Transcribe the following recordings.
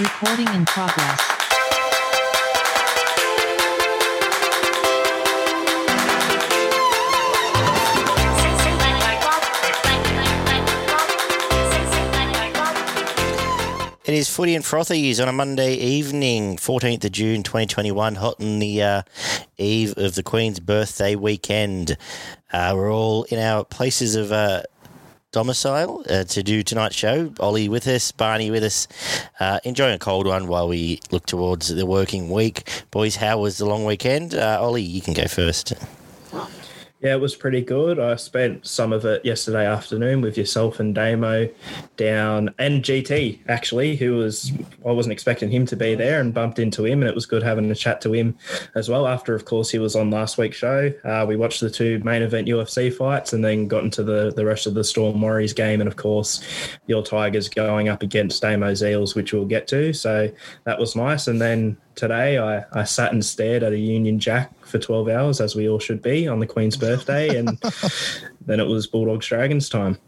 Recording in progress. It is footy and frothies on a Monday evening, 14th of June 2021, hot on the uh, eve of the Queen's birthday weekend. Uh, we're all in our places of uh, domicile uh, to do tonight's show. Ollie with us, Barney with us, uh, enjoying a cold one while we look towards the working week. Boys, how was the long weekend? Uh, Ollie, you can go first. Yeah, it was pretty good. I spent some of it yesterday afternoon with yourself and Damo down, and GT actually, who was I wasn't expecting him to be there, and bumped into him, and it was good having a chat to him as well. After, of course, he was on last week's show. Uh, we watched the two main event UFC fights, and then got into the the rest of the Storm Warriors game, and of course, your Tigers going up against Damo's Eels, which we'll get to. So that was nice, and then today I, I sat and stared at a Union Jack for 12 hours, as we all should be, on the Queen's birthday. And then it was Bulldogs Dragons time.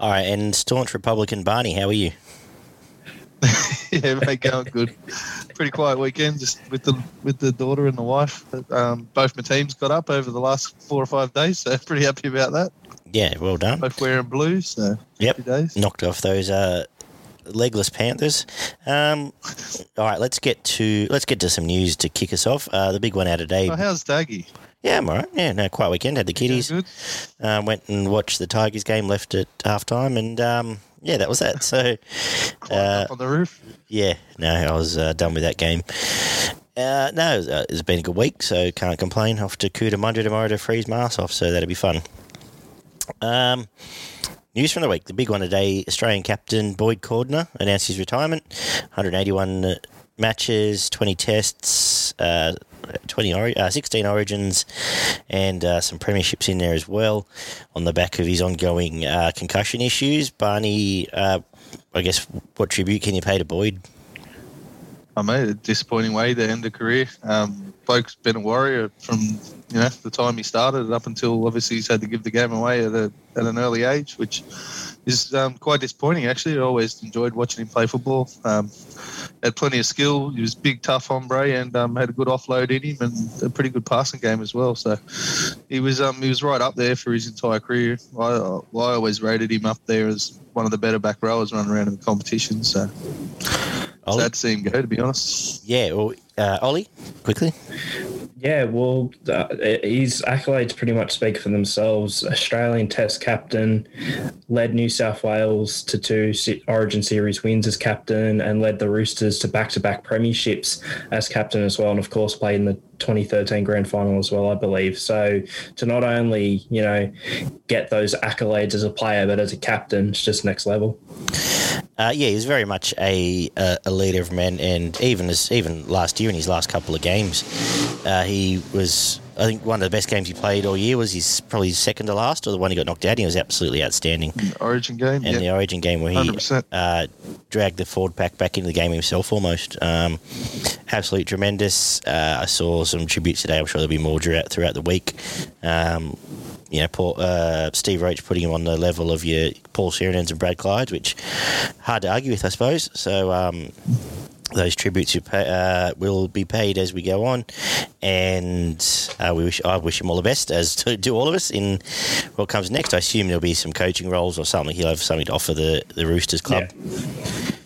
All right, and staunch Republican Barney, how are you? yeah, mate, going good. Pretty quiet weekend, just with the with the daughter and the wife. Um, both my teams got up over the last four or five days, so pretty happy about that. Yeah, well done. Both wearing blue, so Yep. happy days. knocked off those uh, legless Panthers. Um, all right, let's get to let's get to some news to kick us off. Uh, the big one out of today. Oh, how's Daggy? Yeah, I'm all right. Yeah, no, quiet weekend. Had the kiddies. Good. Uh, went and watched the Tigers game. Left at half time, and um, yeah, that was that. So Uh, on the roof. yeah, no, I was uh, done with that game. Uh, no, uh, it's been a good week, so can't complain. Off to Cootamundra tomorrow to freeze my ass off, so that'll be fun. Um, news from the week. The big one today Australian captain Boyd Cordner announced his retirement. 181 uh, matches, 20 tests, uh, 20 ori- uh, 16 origins, and uh, some premierships in there as well on the back of his ongoing uh, concussion issues. Barney, uh, I guess, what tribute can you pay to Boyd? I made a disappointing way to end a career. Um, been a warrior from you know the time he started up until obviously he's had to give the game away at, a, at an early age, which is um, quite disappointing. Actually, I always enjoyed watching him play football. Um, had plenty of skill. He was big, tough hombre, and um, had a good offload in him and a pretty good passing game as well. So he was um, he was right up there for his entire career. I, I always rated him up there as one of the better back rowers running around in the competition. So Ollie? sad to see him go, to be honest. Yeah, well, uh, Ollie, quickly. Yeah, well, uh, his accolades pretty much speak for themselves. Australian Test captain, led New South Wales to two Origin Series wins as captain, and led the Roosters to back-to-back premierships as captain as well, and of course played in the 2013 Grand Final as well, I believe. So to not only you know get those accolades as a player, but as a captain, it's just next level. Uh, yeah, he was very much a a, a leader of men, and even as even last year in his last couple of games, uh, he was. I think one of the best games he played all year was his probably his second to last, or the one he got knocked out. He was absolutely outstanding. Origin game. And yeah. the Origin game where he uh, dragged the forward pack back into the game himself almost. Um, absolutely tremendous. Uh, I saw some tributes today. I'm sure there'll be more throughout, throughout the week. Um, you know, Paul, uh, Steve Roach putting him on the level of your Paul Sironens and Brad Clyde, which hard to argue with, I suppose. So um, those tributes pay, uh, will be paid as we go on, and uh, we wish I wish him all the best, as to do all of us in what comes next. I assume there'll be some coaching roles or something. He'll have something to offer the the Roosters club.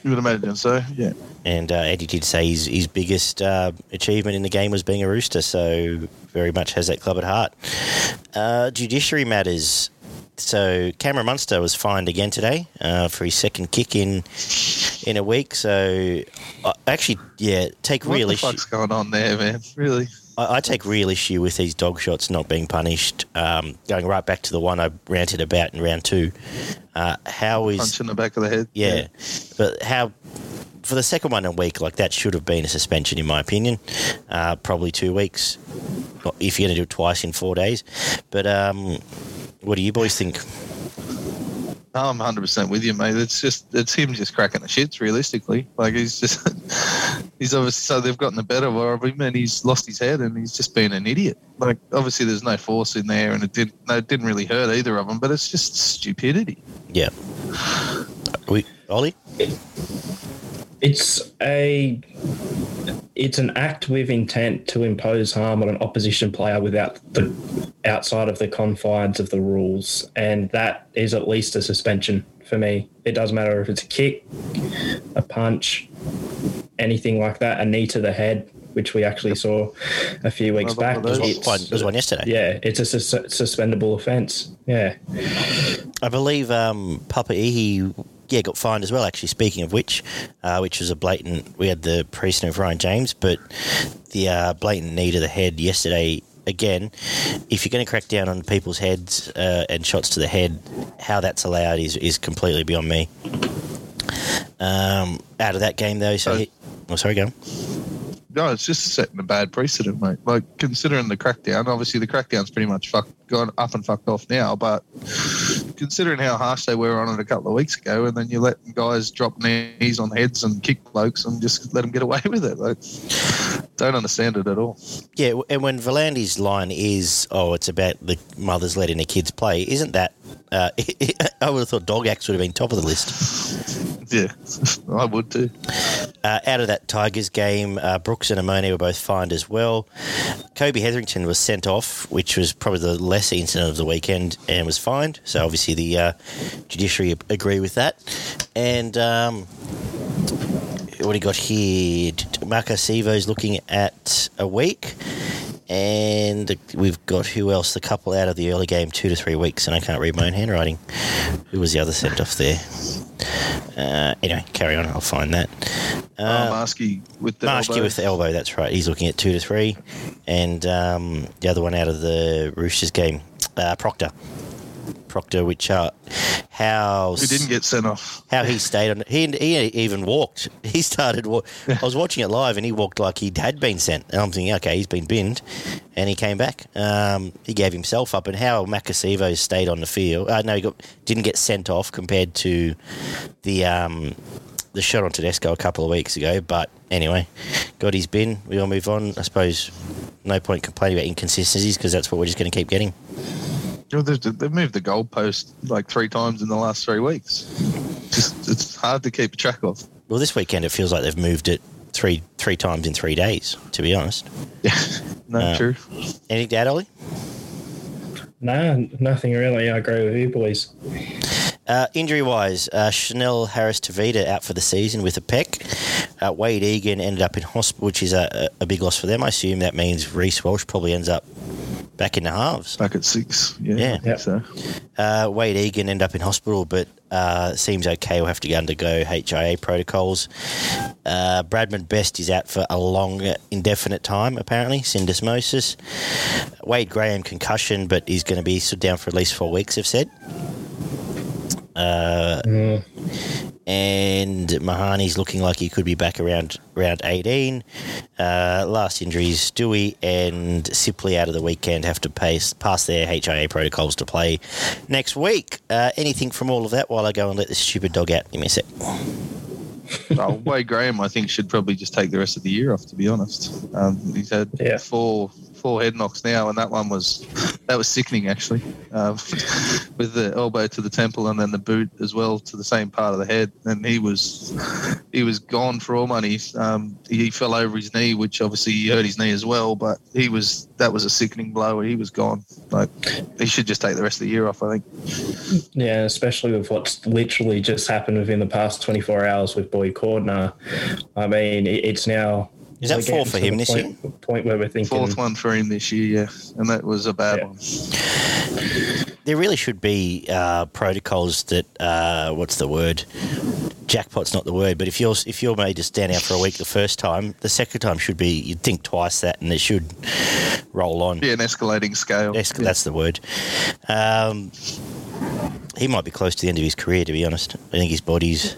You would imagine so. Yeah. And uh, Eddie did say his, his biggest uh, achievement in the game was being a Rooster, so very much has that club at heart. Uh, judiciary matters. So Cameron Munster was fined again today uh, for his second kick in in a week. So uh, actually, yeah, take What real the issue. fuck's going on there, man? Really? I, I take real issue with these dog shots not being punished. Um, going right back to the one I ranted about in round two. Uh, how is Punch in the back of the head. yeah. But how for the second one in a week, like that should have been a suspension in my opinion. Uh, probably two weeks. If you're gonna do it twice in four days. But um, what do you boys think? I'm 100 percent with you, mate. It's just it's him just cracking the shits. Realistically, like he's just he's obviously so they've gotten the better of him, and he's lost his head, and he's just been an idiot. Like obviously there's no force in there, and it didn't no, it didn't really hurt either of them, but it's just stupidity. Yeah. We Ollie? It's a it's an act with intent to impose harm on an opposition player without the outside of the confines of the rules, and that is at least a suspension for me. It doesn't matter if it's a kick, a punch, anything like that, a knee to the head, which we actually saw a few weeks Well, back. there's It's- One, one yesterday. yeah, it's a sus- suspendable offence. Yeah. I believe um, Papa Ihi, yeah, got fined as well. Actually, speaking of which, uh, which was a blatant. We had the precedent of Ryan James, but the uh, blatant knee to the head yesterday. Again, if you're going to crack down on people's heads uh, and shots to the head, how that's allowed is, is completely beyond me. Um, out of that game though, so he, oh, sorry, go. on. No, it's just setting a bad precedent, mate. Like considering the crackdown, obviously the crackdown's pretty much fucked, gone up and fucked off now. But considering how harsh they were on it a couple of weeks ago, and then you let guys drop knees on heads and kick blokes and just let them get away with it, like don't understand it at all. Yeah, and when V'landys's line is, "Oh, it's about the mothers letting their kids play," isn't that? Uh, I would have thought dog acts would have been top of the list. Yeah, I would too. Uh, out of that Tigers game, uh, Brooks and Amoni were both fined as well. Kobe Hetherington was sent off, which was probably the lesser incident of the weekend, and was fined. So obviously the uh, judiciary agree with that. And um, what you got here? Marco Sivo's looking at a week. And we've got who else? The couple out of the early game, two to three weeks, and I can't read my own handwriting. Who was the other sent off there? Uh, anyway, carry on. I'll find that. Uh, Marsky with the elbow. with the elbow, that's right. He's looking at two to three. And um, the other one out of the Roosters game, uh, Proctor. Proctor, which uh, how who didn't get sent off. how he stayed on. He, he even walked. He started. wa- I was watching it live, and he walked like he had been sent. And I'm thinking, okay, he's been binned, and he came back. Um, he gave himself up, and how Makasivo stayed on the field. Uh, no, he got, didn't get sent off compared to the um, the shot on Tedesco a couple of weeks ago. But anyway, got his bin. We all move on. I suppose no point complaining about inconsistencies because that's what we're just going to keep getting. You they've, they've moved the goalpost like three times in the last three weeks. Just it's hard to keep track of. Well, this weekend it feels like they've moved it three three times in three days. To be honest. Yeah, no, Uh, true. Anything to add, Ollie? No, nothing really. I agree with you, boys. Uh, injury wise, uh, Chanel Harris Tavita out for the season with a pec. Uh, Wayde Egan ended up in hospital, which is a, a big loss for them. I assume that means Reece Walsh probably ends up back in the halves. Back at six. Yeah, Yeah. I Yep. so. Uh, Wayde Egan ended up in hospital, but uh, seems okay. We'll have to undergo HIA protocols. Uh, Bradman Best is out for a long, indefinite time, apparently, syndesmosis. Wade Graham, concussion, but he's going to be stood down for at least four weeks, they've said. Uh, Mm, and Mahoney's looking like he could be back around round 18. Uh, last injuries, Dewey and Sipley out of the weekend have to pace, pass their HIA protocols to play next week. Uh, anything from all of that while I go and let this stupid dog out? Give me a sec. oh, Wade Graham, I think, should probably just take the rest of the year off. To be honest, um, he's had Yeah. four four head knocks now, and that one was that was sickening actually, um, with the elbow to the temple and then the boot as well to the same part of the head, and he was he was gone for all money. Um, he fell over his knee, which obviously he hurt his knee as well, but he was that was a sickening blow. He was gone. Like he should just take the rest of the year off. I think. yeah, especially with what's literally just happened within the past 24 hours with Boyd Cordner. I mean, it's now. Is that we're four for him the this point, Point where we're thinking. Fourth one for him this year, yeah, and that was a bad Yeah. one. There really should be uh, protocols that, uh, what's the word? Jackpot's not the word, but if you're if you're made to stand out for a week the first time, the second time should be you'd think twice that, and it should roll on. Yeah, an escalating scale. Yes, Yeah. That's the word. Um, he might be close to the end of his career, to be honest. I think his body's.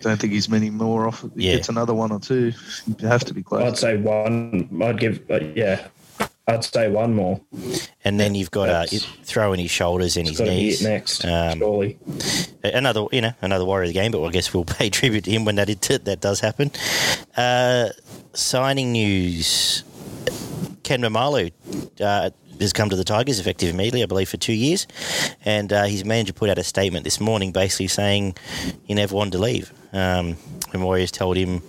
Don't think he's many more off. He Yeah. gets another one or two. You have to be close. I'd say one. I'd give. Uh, yeah, I'd say one more. And then you've got uh, That's- throwing his shoulders and It's his got to be knees. it next. Um, surely. another you know another Warriors game, but I guess we'll pay tribute to him when that it, that does happen. Uh, signing news: Ken Maumalo uh, has come to the Tigers effective immediately, I believe, for two years, and uh, his manager put out a statement this morning, basically saying he never wanted to leave. Um, when Warriors told him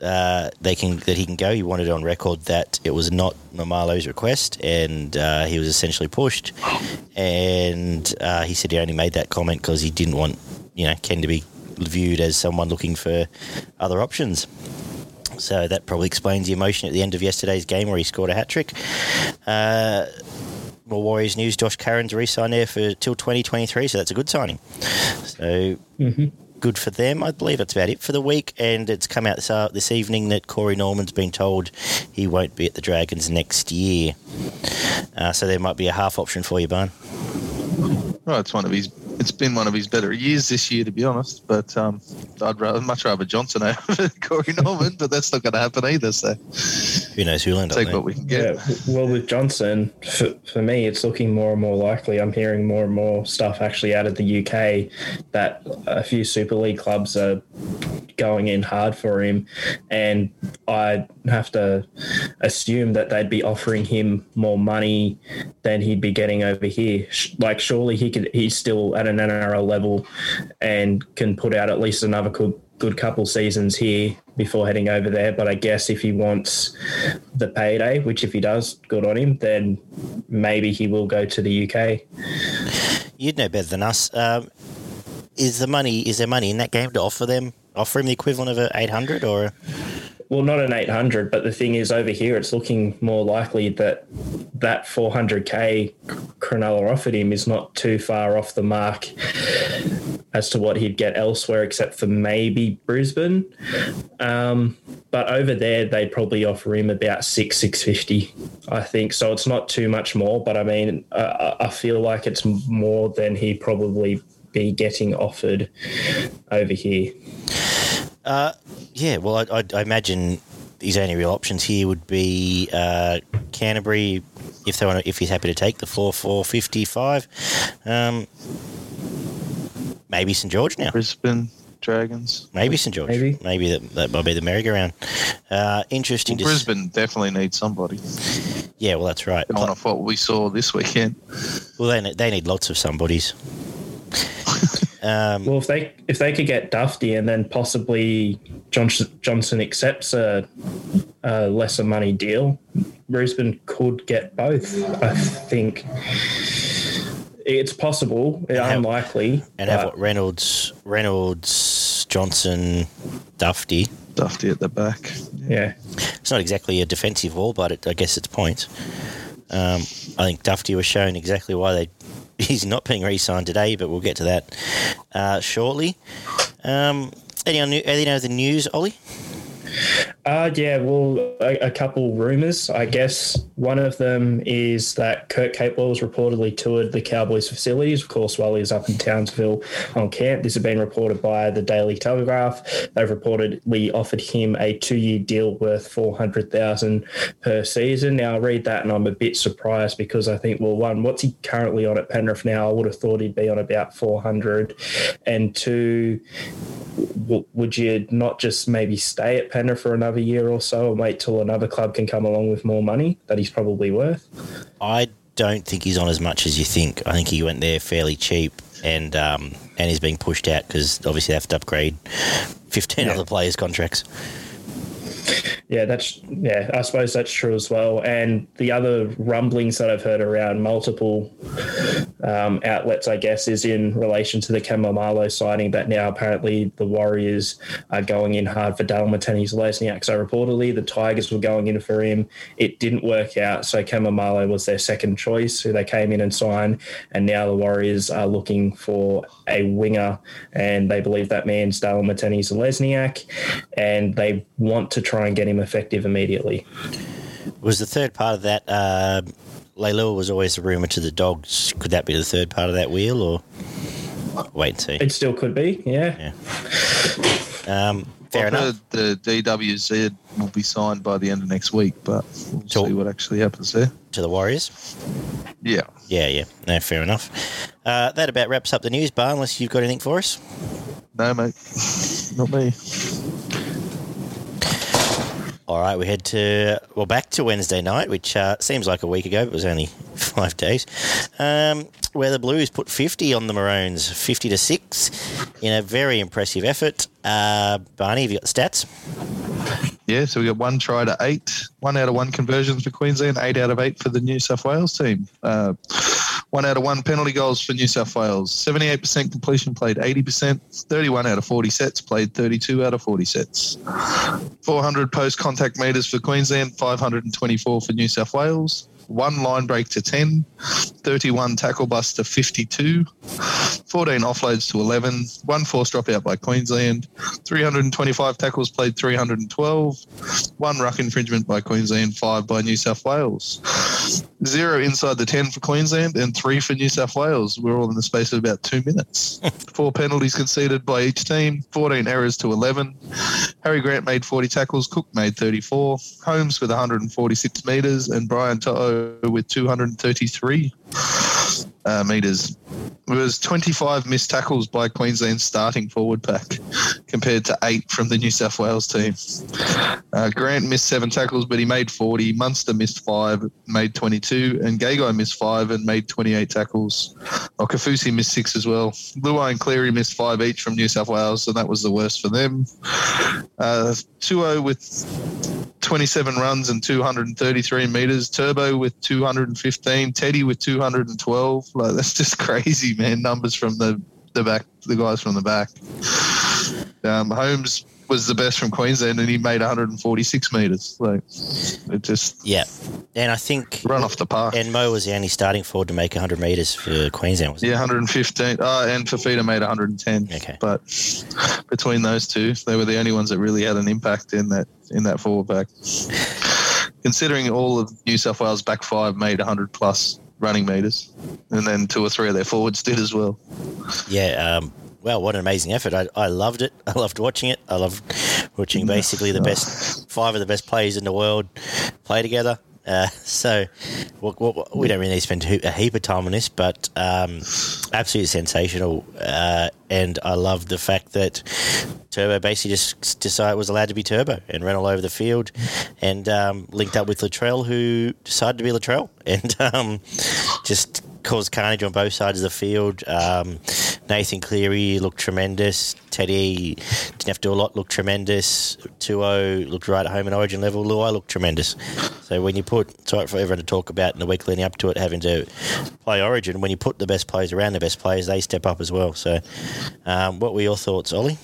uh, they can that he can go, he wanted on record that it was not Maumalo's request, and uh, he was essentially pushed. And uh, he said he only made that comment because he didn't want you know Ken to be viewed as someone looking for other options. So that probably explains the emotion at the end of yesterday's game where he scored a hat trick. Uh, more Warriors news: Josh Curran's re-signed there for till 2023, so that's a good signing. So good for them. I believe that's about it for the week. And it's come out this, uh, this evening that Corey Norman's been told he won't be at the Dragons next year. Uh, so there might be a half option for you, Barn. Well, it's one of his. It's been one of his better years this year, to be honest. But um, I'd rather, much rather Johnson over Corey Norman, but that's not going to happen either. So Who knows who'll end up take there. what we can get. Yeah, well, with Johnson, for, for me, it's looking more and more likely. I'm hearing more and more stuff actually out of the UK that a few Super League clubs are going in hard for him, and I'd have to assume that they'd be offering him more money than he'd be getting over here. Like, surely he could. He's still at an NRL level and can put out at least another good good couple seasons here before heading over there. But I guess if he wants the payday, which if he does, good on him, then maybe he will go to the UK. You'd know better than us. Um, is the money? Is there money in that game to offer them? Offer him the equivalent of a 800 or? Well, not an 800, but the thing is, over here, it's looking more likely that that 400k Cronulla offered him is not too far off the mark as to what he'd get elsewhere, except for maybe Brisbane. Um, but over there, they'd probably offer him about six, six fifty, I think. So it's not too much more, but I mean, uh, I feel like it's more than he'd probably be getting offered over here. Uh, yeah, well, I, I, I imagine his only real options here would be uh, Canterbury if they want, to, if he's happy to take the four four fifty five. Um, maybe St George now. Brisbane Dragons. Maybe St George. Maybe. Maybe that, that might be the merry-go-round. Uh, interesting. Well, to s- Brisbane definitely needs somebody. yeah, well, that's right. Going off what we saw this weekend. Well, they, they need lots of somebodies. Um, Well, if they if they could get Dufty and then possibly Johnson, Johnson accepts a, a lesser money deal, Brisbane could get both. I think it's possible, have- unlikely. and have what Reynolds, Reynolds, Johnson, Dufty. Dufty at the back. yeah, It's not exactly a defensive wall, but it, I guess it's points. Um, I think Dufty was showing exactly why they he's not being re-signed today, but we'll get to that uh, shortly. Um, any, any other news, Ollie? Uh, yeah, well, a, a couple rumours. I guess one of them is that Kurt Capewell has reportedly toured the Cowboys' facilities, of course, while he was up in Townsville on camp. This has been reported by the Daily Telegraph. They've reportedly offered him a two-year deal worth four hundred thousand per season. Now, I read that and I'm a bit surprised because I think, well, one, what's he currently on at Penrith now? I would have thought he'd be on about four hundred, and two, w- would you not just maybe stay at Penrith for another year or so and wait till another club can come along with more money that he's probably worth? I don't think he's on as much as you think. I think he went there fairly cheap, and um, and he's being pushed out because obviously they have to upgrade fifteen Yeah. other players' contracts. Yeah, that's yeah. I suppose that's true as well. And the other rumblings that I've heard around multiple um, outlets, I guess, is in relation to the Ken Maumalo signing. That now apparently the Warriors are going in hard for Dallin Watene-Zelezniak. So reportedly the Tigers were going in for him. It didn't work out. So Ken Maumalo was their second choice, who they came in and signed. And now the Warriors are looking for a winger, and they believe that man's Dallin Watene-Zelezniak, and they want to try and get him effective immediately. Was the third part of that? Uh, Leilua was always a rumor to the Dogs. Could that be the third part of that wheel, or wait and see? It still could be, yeah. Um, fair I've enough. heard the DWZ will be signed by the end of next week, but we'll So- see what actually happens there. To the Warriors. Yeah. Yeah, yeah. No, fair enough. Uh, that about wraps up the news bar. Unless you've got anything for us. No, mate. Not me. All right, we head to well back to Wednesday night, which uh, seems like a week ago, but it was only five days. Um, where the Blues put 50 on the Maroons, 50 to six, in a very impressive effort. Uh, Barney, have you got the stats? Yeah, so we got one try to eight, one out of one conversions for Queensland, eight out of eight for the New South Wales team. Uh, one out of one penalty goals for New South Wales. 78% completion played 80%. 31 out of 40 sets played 32 out of 40 sets. 400 post contact metres for Queensland, 524 for New South Wales one line break to 10, 31 tackle bust to 52, 14 offloads to 11, one forced dropout by Queensland, 325 tackles played 312, one ruck infringement by Queensland, five by New South Wales. Zero inside the 10 for Queensland and three for New South Wales. We're all in the space of about two minutes. Four penalties conceded by each team, 14 errors to 11. Harry Grant made 40 tackles, Cook made 34, Holmes with 146 metres, and Brian To'o with 233 uh, metres. It was 25 missed tackles by Queensland's starting forward pack compared to eight from the New South Wales team. Uh, Grant missed seven tackles, but he made 40. Munster missed five, made 22. And Gagai missed five and made 28 tackles. Oh, Kaufusi missed six as well. Luai and Cleary missed five each from New South Wales, and that was the worst for them. Uh, To'o with 27 runs and 233 meters. Turbo with 215. Teddy with 212. Like that's just crazy, man. Numbers from the the back, the guys from the back. Um, Holmes was the best from Queensland, and he made 146 meters. Like it just yeah, and I think run off the park. And Mo was the only starting forward to make 100 meters for Queensland. Was yeah, 115. Uh, and Fifita made 110. Okay, but between those two, they were the only ones that really had an impact in that in that forward pack. Considering all of New South Wales back five made 100 plus running meters, and then two or three of their forwards did as well. Yeah. Um, well, what an amazing effort! I, I loved it. I loved watching it. I loved watching basically the best five of the best players in the world play together. Uh, so we, we don't really need to spend a heap of time on this, but um, absolutely sensational. Uh, and I love the fact that Turbo basically just decided was allowed to be Turbo and ran all over the field and um, linked up with Latrell, who decided to be Latrell and um, just caused carnage on both sides of the field. Um, Nathan Cleary looked tremendous. Teddy didn't have to do a lot, looked tremendous. To'o looked right at home in origin level. Luai looked tremendous. So when you put, sorry for everyone to talk about in the week leading up to it, having to play origin, when you put the best players around the best players, they step up as well. So um, what were your thoughts, Ollie?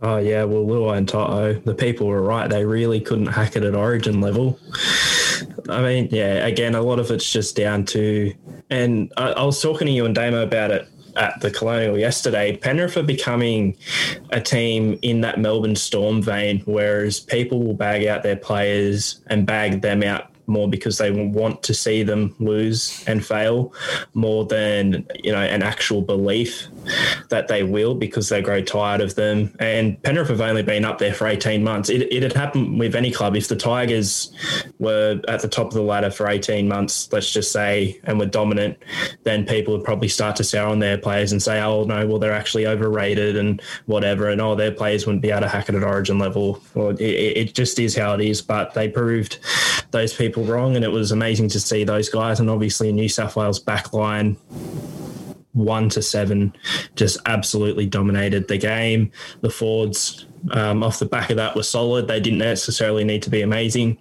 Oh yeah, well, Luai and Toto, the people were right. They really couldn't hack it at Origin level. I mean, yeah, again, a lot of it's just down to, and I, I was talking to you and Damo about it at the Colonial yesterday. Penrith are becoming a team in that Melbourne Storm vein, whereas people will bag out their players and bag them out more because they want to see them lose and fail more than you know an actual belief that they will because they grow tired of them. And Penrith have only been up there for 18 months. It, it had happened with any club. If the Tigers were at the top of the ladder for 18 months, let's just say, and were dominant, then people would probably start to sour on their players and say, oh, no, well, they're actually overrated and whatever. And oh, their players wouldn't be able to hack it at origin level. Well, it, it just is how it is. But they proved those people wrong. And it was amazing to see those guys. And obviously, New South Wales backline one to seven, just absolutely dominated the game. The Fords, um, off the back of that, were solid. They didn't necessarily need to be amazing.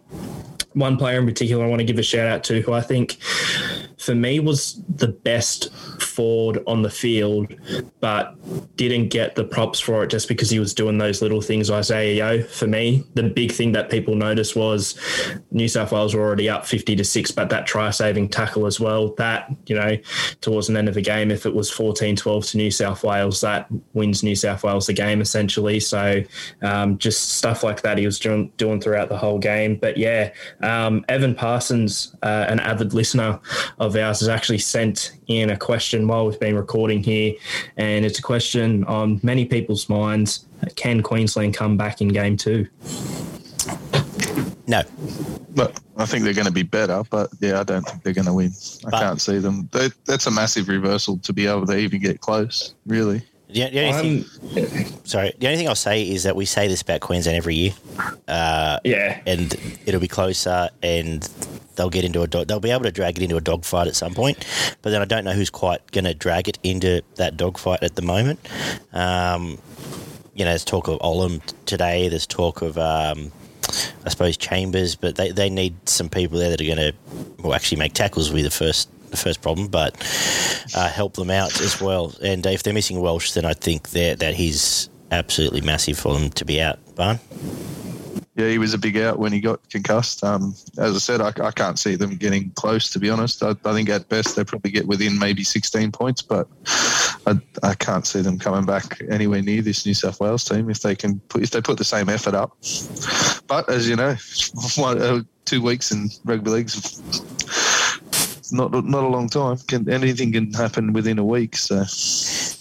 One player in particular I want to give a shout out to, who I think for me was the best forward on the field, but didn't get the props for it just because he was doing those little things. Isaah Yeo, for me, the big thing that people noticed was New South Wales were already up 50 to 6, but that try saving tackle as well, that, you know, towards the end of the game, if it was 14 12 to New South Wales, that wins New South Wales the game essentially. So um, just stuff like that he was doing, doing throughout the whole game. But yeah, um, Evan Parsons, uh, an avid listener of of ours has actually sent in a question while we've been recording here, and it's a question on many people's minds: Can Queensland come back in game two? No. But I think they're going to be better, but yeah, I don't think they're going to win. I but, can't see them. They, that's a massive reversal to be able to even get close, really. The, the only thing, sorry, the only thing I'll say is that we say this about Queensland every year, uh, yeah, and it'll be closer, and they'll get into a dog. They'll be able to drag it into a dogfight at some point, but then I don't know who's quite going to drag it into that dogfight at the moment. Um, you know, there's talk of Olam today. There's talk of. Um, I suppose Chambers, but they, they need some people there that are going to well actually make tackles will be the first the first problem, but uh, help them out as well. And if they're missing Welsh, then I think that that he's absolutely massive for them to be out. Barn. Yeah, he was a big out when he got concussed. Um, as I said, I, I, can't see them getting close. To be honest, I, I, think at best they probably get within maybe 16 points, but I, I, can't see them coming back anywhere near this New South Wales team if they can put, if they put the same effort up. But as you know, one, uh, two weeks in rugby leagues not not a long time. Can anything can happen within a week? So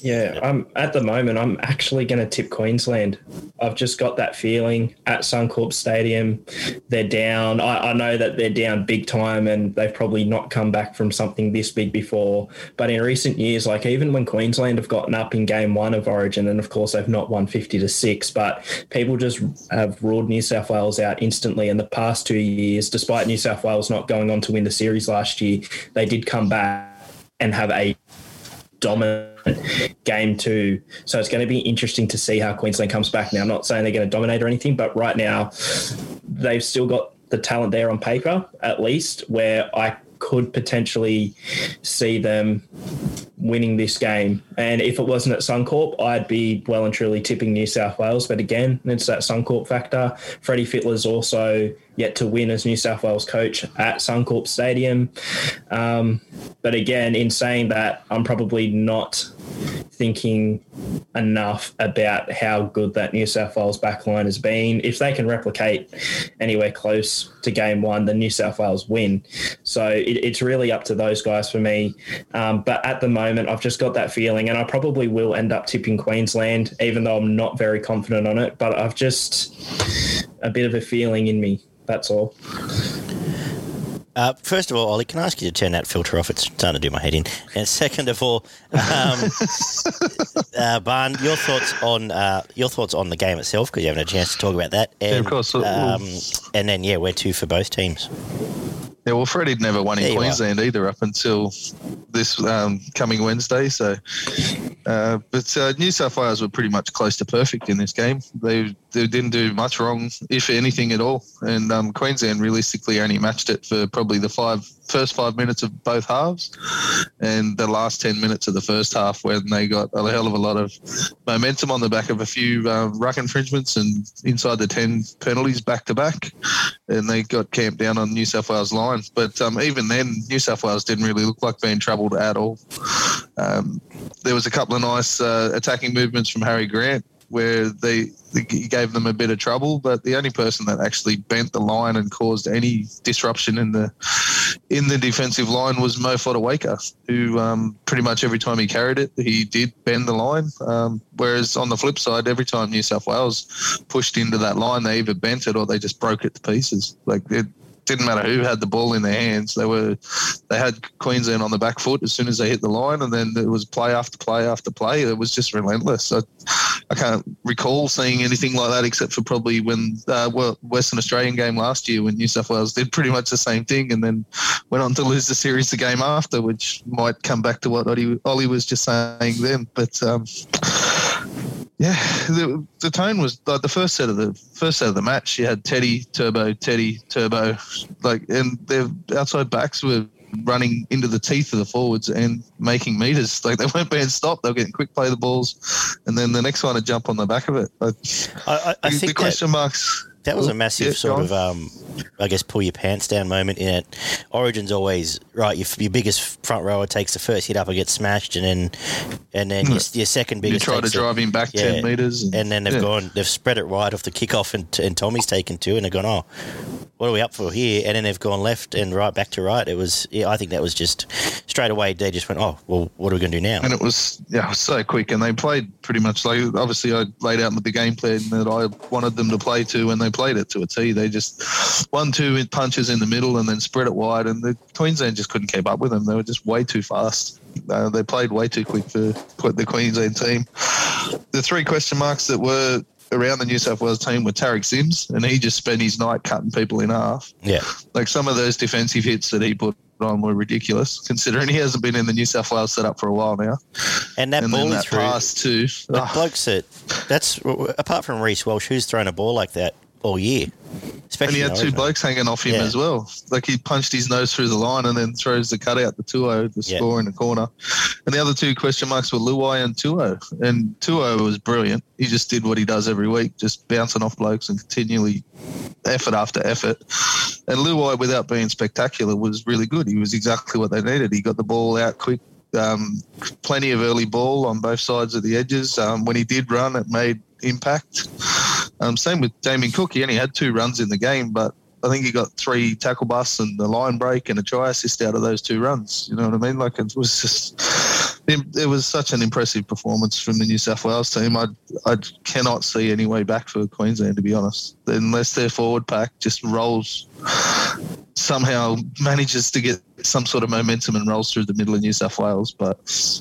yeah, I'm at the moment. I'm actually going to tip Queensland. I've just got that feeling at Suncorp Stadium. They're down. I, I know that they're down big time, and they've probably not come back from something this big before. But in recent years, like even when Queensland have gotten up in Game One of Origin, and of course they've not won fifty to six, but people just have ruled New South Wales out instantly. In the past two years, despite New South Wales not going on to win the series last year, they did come back and have a dominant game too. So it's going to be interesting to see how Queensland comes back. Now, I'm not saying they're going to dominate or anything, but right now they've still got the talent there on paper, at least, where I could potentially see them winning this game. And if it wasn't at Suncorp, I'd be well and truly tipping New South Wales. But again, it's that Suncorp factor. Freddie Fittler's also yet to win as New South Wales coach at Suncorp Stadium. Um, but again, in saying that, I'm probably not thinking enough about how good that New South Wales backline has been. If they can replicate anywhere close to game one, then New South Wales win. So it, it's really up to those guys for me. Um, but at the moment, I've just got that feeling, and I probably will end up tipping Queensland, even though I'm not very confident on it. But I've just a bit of a feeling in me. That's all. Uh, first of all, Ollie, can I ask you to turn that filter off? It's starting to do my head in. And second of all, um, uh, Barn, your thoughts on uh, your thoughts on the game itself because you haven't had a chance to talk about that. And, yeah, of course. Um, and then, yeah, where to for both teams? Yeah, well, Freddie'd never won in Queensland either up until this um, coming Wednesday. So, uh, but uh, New South Wales were pretty much close to perfect in this game. They they didn't do much wrong, if anything at all. And um, Queensland realistically only matched it for probably the five first five minutes of both halves, and the last ten minutes of the first half when they got a hell of a lot of momentum on the back of a few um, ruck infringements and inside the ten penalties back to back, and they got camped down on New South Wales lines. But um, even then, New South Wales didn't really look like being troubled at all. Um, there was a couple of nice uh, attacking movements from Harry Grant where they he gave them a bit of trouble. But the only person that actually bent the line and caused any disruption in the in the defensive line was Mo Fotuaika, who um, pretty much every time he carried it, he did bend the line. Um, whereas on the flip side, every time New South Wales pushed into that line, they either bent it or they just broke it to pieces. Like it, didn't matter who had the ball in their hands. They were they had Queensland on the back foot as soon as they hit the line, and then it was play after play after play. It was just relentless. I, I can't recall seeing anything like that except for probably when uh, Western Australian game last year when New South Wales did pretty much the same thing and then went on to lose the series the game after, which might come back to what Ollie, Ollie was just saying then. But um, yeah, the, the tone was like the first set of the first set of the match. You had Teddy, Turbo, Teddy, Turbo, like, and their outside backs were running into the teeth of the forwards and making meters. Like they weren't being stopped. They were getting quick play the balls, and then the next one to jump on the back of it. I, I, I think the question that, marks. That was a massive yeah, sort of, um, I guess, pull your pants down moment in it. Origin's always right. Your, your biggest front rower takes the first hit up and gets smashed, and then and then your, your second biggest. You try to drive him back yeah, ten meters, and, and then they've yeah. gone. They've spread it right off the kickoff, and, and Tommy's taken two, and they've gone, oh, what are we up for here? And then they've gone left and right back to right. It was, yeah, I think that was just straight away. They just went, oh, well, what are we going to do now? And it was, yeah, it was so quick. And they played pretty much like, obviously, I laid out the game plan that I wanted them to play to, and they played it to a T. They just one, two punches in the middle and then spread it wide. And the Queensland just couldn't keep up with them. They were just way too fast. Uh, they played way too quick for the Queensland team. The three question marks that were around the New South Wales team were Tariq Sims, and he just spent his night cutting people in half. Yeah. Like some of those defensive hits that he put on were ridiculous, considering he hasn't been in the New South Wales setup for a while now. And that and ball that threw, pass too. the Oh, blokes that, that's, apart from Reese Welsh, who's thrown a ball like that all year? and he had two blokes hanging off him Yeah. as well. Like he punched his nose through the line and then throws the cutout to To'o, the Yeah. score in the corner. And the other two question marks were Luai and To'o. And To'o was brilliant. He just did what he does every week, just bouncing off blokes and continually effort after effort. And Luai, without being spectacular, was really good. He was exactly what they needed. He got the ball out quick. Um, plenty of early ball on both sides of the edges. Um, when he did run, it made impact. Um, same with Damien Cook. He only had two runs in the game, but I think he got three tackle busts and a line break and a try assist out of those two runs. You know what I mean? Like it was just, it, was such an impressive performance from the New South Wales team. I I cannot see any way back for Queensland to be honest, unless their forward pack just rolls somehow manages to get some sort of momentum and rolls through the middle of New South Wales, but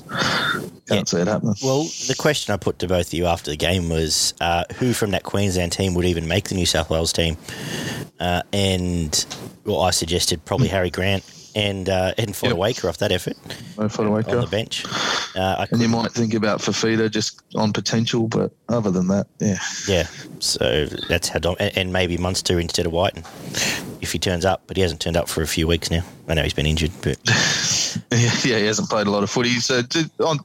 can't Yeah. see it happening. Well, the question I put to both of you after the game was uh, who from that Queensland team would even make the New South Wales team? Uh, and well, I suggested probably Harry Grant and uh, and Fodder Yep. Waker off that effort No for the on the bench. Uh, I And you might think about Fifita just on potential, but other than that, yeah. Yeah, so that's how, dom- and, and maybe Munster instead of Whiten if he turns up, but he hasn't turned up for a few weeks now. I know he's been injured, but Yeah, he hasn't played a lot of footy. So on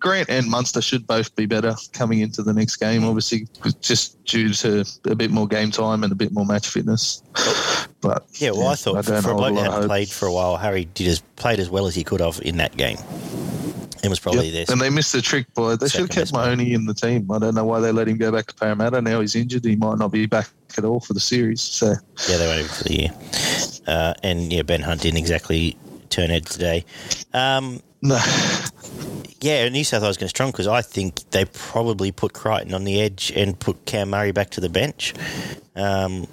Grant and Munster should both be better coming into the next game. Obviously, just due to a bit more game time and a bit more match fitness. But yeah. Well, I thought for, for a bloke that hadn't played for a while, Harry did as played as well as he could have in that game. It was probably Yep. this. And they missed the trick, boy. They should have kept. Mahoney in the team. I don't know why they let him go back to Parramatta. Now he's injured. He might not be back at all for the series. So Yeah, they over for the year. Uh, and yeah, Ben Hunt didn't exactly turn heads today. Um, no, yeah, New South Wales going strong because I think they probably put Crichton on the edge and put Cam Murray back to the bench. Um,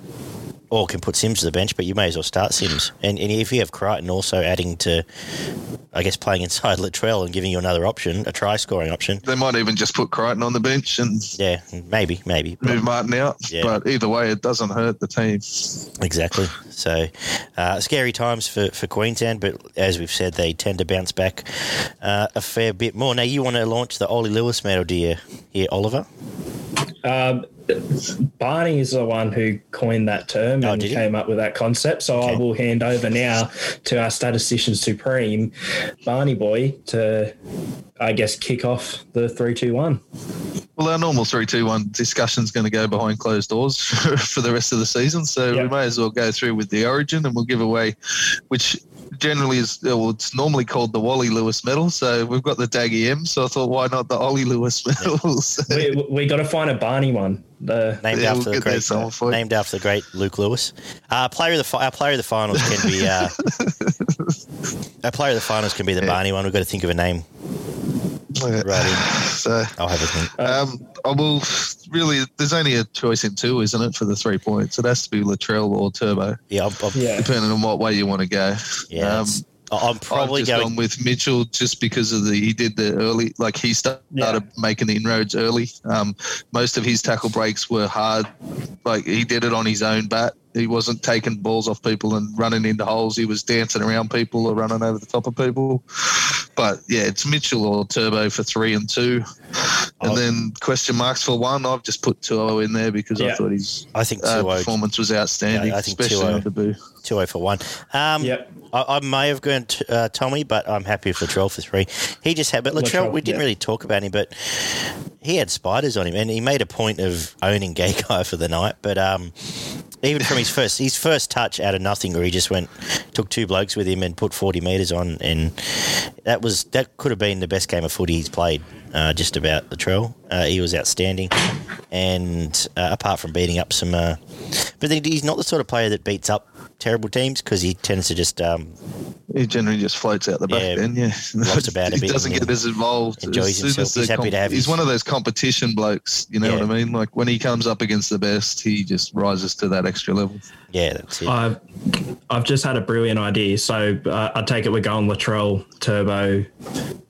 or can put Sims to the bench, but you may as well start Sims. And, and if you have Crichton also adding to, I guess, playing inside Latrell and giving you another option, a try scoring option, they might even just put Crichton on the bench and yeah, maybe, maybe. move Martin out. Yeah. But either way, it doesn't hurt the team. Exactly. So, uh, scary times for, for Queensland, but as we've said, they tend to bounce back uh, a fair bit more. Now, you want to launch the Ollie Lewis medal, do you, here, Oliver? Um, Barney is the one who coined that term Oh, and came up with that concept. So I will hand over now to our statistician supreme, Barney Boy, to I guess kick off the three, two, one. Well, our normal three-two-one discussion is going to go behind closed doors for the rest of the season, so Yeah. we may as well go through with the origin, and we'll give away, which generally is well, it's normally called the Wally Lewis Medal. So we've got the Daggy M, so I thought, why not the Ollie Lewis Medal? So- we we got to find a Barney one. The Named Yeah, after the great, someone for you. named after the great Luke Lewis. Uh, player of the fi- our player of the finals can be uh, our player of the finals can be the Yeah. Barney one. We've got to think of a name. Right So I'll have a think. um, I will really. There's only a choice in two, isn't it, for the three points? It has to be Latrell or Turbo, Yeah, I'm, I'm, yeah. depending on what way you want to go. yeah. Um, it's- I'm probably I've just going. gone with Mitchell just because of the he did the early like he started Yeah. making the inroads early. Um, most of his tackle breaks were hard, like he did it on his own bat. He wasn't taking balls off people and running into holes. He was dancing around people or running over the top of people. But yeah, it's Mitchell or Turbo for three and two, and Oh. then question marks for one. I've just put To'o in there because I thought his I think uh, performance was outstanding, Yeah, I think especially 2-0. on debut. 2 for 1. Um, Yep. I, I may have gone to, uh, Tommy, but I'm happy for Latrell for three. He just had, but Latrell, Latrell, we didn't yeah. really talk about him, but he had spiders on him, and he made a point of owning Gay Guy for the night. But um, even from his first his first touch out of nothing, where he just went took two blokes with him and put 40 metres on, and that was that could have been the best game of footy he's played. Uh, just about Latrell, uh, he was outstanding, and uh, apart from beating up some, uh, but he's not the sort of player that beats up terrible teams because he tends to just um, He generally just floats out the back Yeah, then, yeah. loves about he bit doesn't get as involved. enjoys himself. He's happy to have He's his- one of those competition blokes, you know Yeah. what I mean? Like when he comes up against the best, he just rises to that extra level. Yeah, that's it. I've I've just had a brilliant idea. So uh, I take it we're going Latrell, Turbo,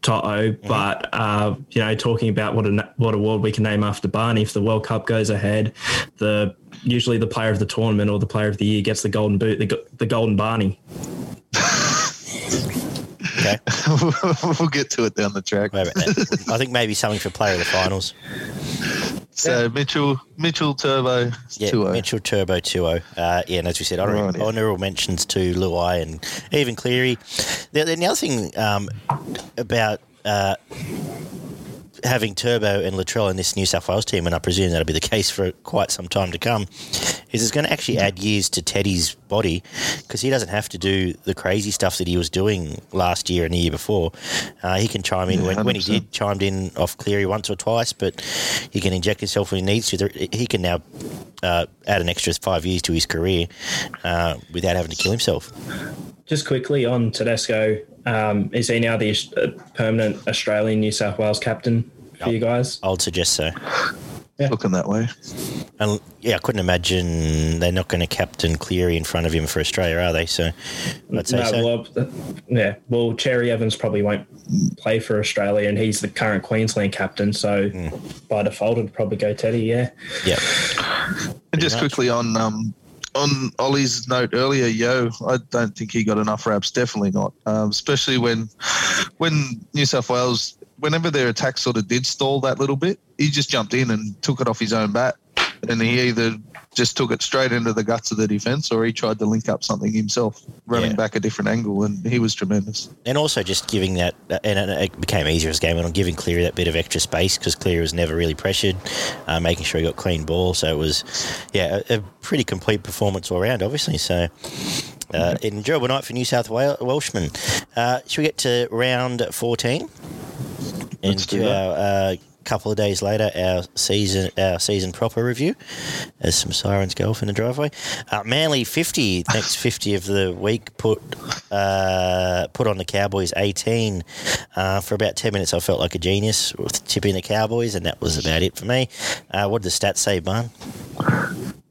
Toto, but uh, you know, talking about what a, what award we can name after Barney if the World Cup goes ahead, the usually the player of the tournament or the player of the year gets the golden boot, the, the golden Barney. Okay, we'll get to it down the track. Wait about that. I think maybe something for player of the finals. So Mitchell, Mitchell Turbo, Yeah, 2 Mitchell Turbo 2 uh, Yeah, and as we said, honourable, Right, yeah. honourable mentions to Luai and even Cleary. The, the other thing um, about uh, having Turbo and Latrell in this New South Wales team, and I presume that'll be the case for quite some time to come, is it's going to actually add years to Teddy's body because he doesn't have to do the crazy stuff that he was doing last year and the year before. Uh, he can chime in Yeah, when, when he did chimed in off Cleary once or twice, but he can inject himself when he needs to. He can now uh, add an extra five years to his career uh, without having to kill himself. Just quickly on Tedesco, um, is he now the uh, permanent Australian New South Wales captain for you guys? I would suggest so. Looking that way. And yeah, I couldn't imagine they're not going to captain Cleary in front of him for Australia, are they? So I'd say no, so. well, yeah. Well, Cherry Evans probably won't play for Australia, and he's the current Queensland captain. So Hmm. by default, it'd probably go Teddy. Yeah. yeah, And just much. quickly on um, on Ollie's note earlier, yo, I don't think he got enough raps. Definitely not. Um, especially when when New South Wales, whenever their attack sort of did stall that little bit, he just jumped in and took it off his own bat, and he either just took it straight into the guts of the defense, or he tried to link up something himself, running Yeah. back a different angle, and he was tremendous. and also just giving that, and it became easier as game went on, giving Cleary that bit of extra space because Cleary was never really pressured, uh, making sure he got clean ball. So it was, yeah, a, a pretty complete performance all round, obviously. So. Uh, an enjoyable night for New South Wales Welshmen. Uh, should we get to round 14? Let's do Into our couple of days later, our season our season proper review as some sirens go off in the driveway. Uh, Manly 50, next 50 of the week, put uh, put on the Cowboys 18. Uh, for about 10 minutes, I felt like a genius with tipping the Cowboys, and that was about it for me. Uh, what did the stats say, Barn?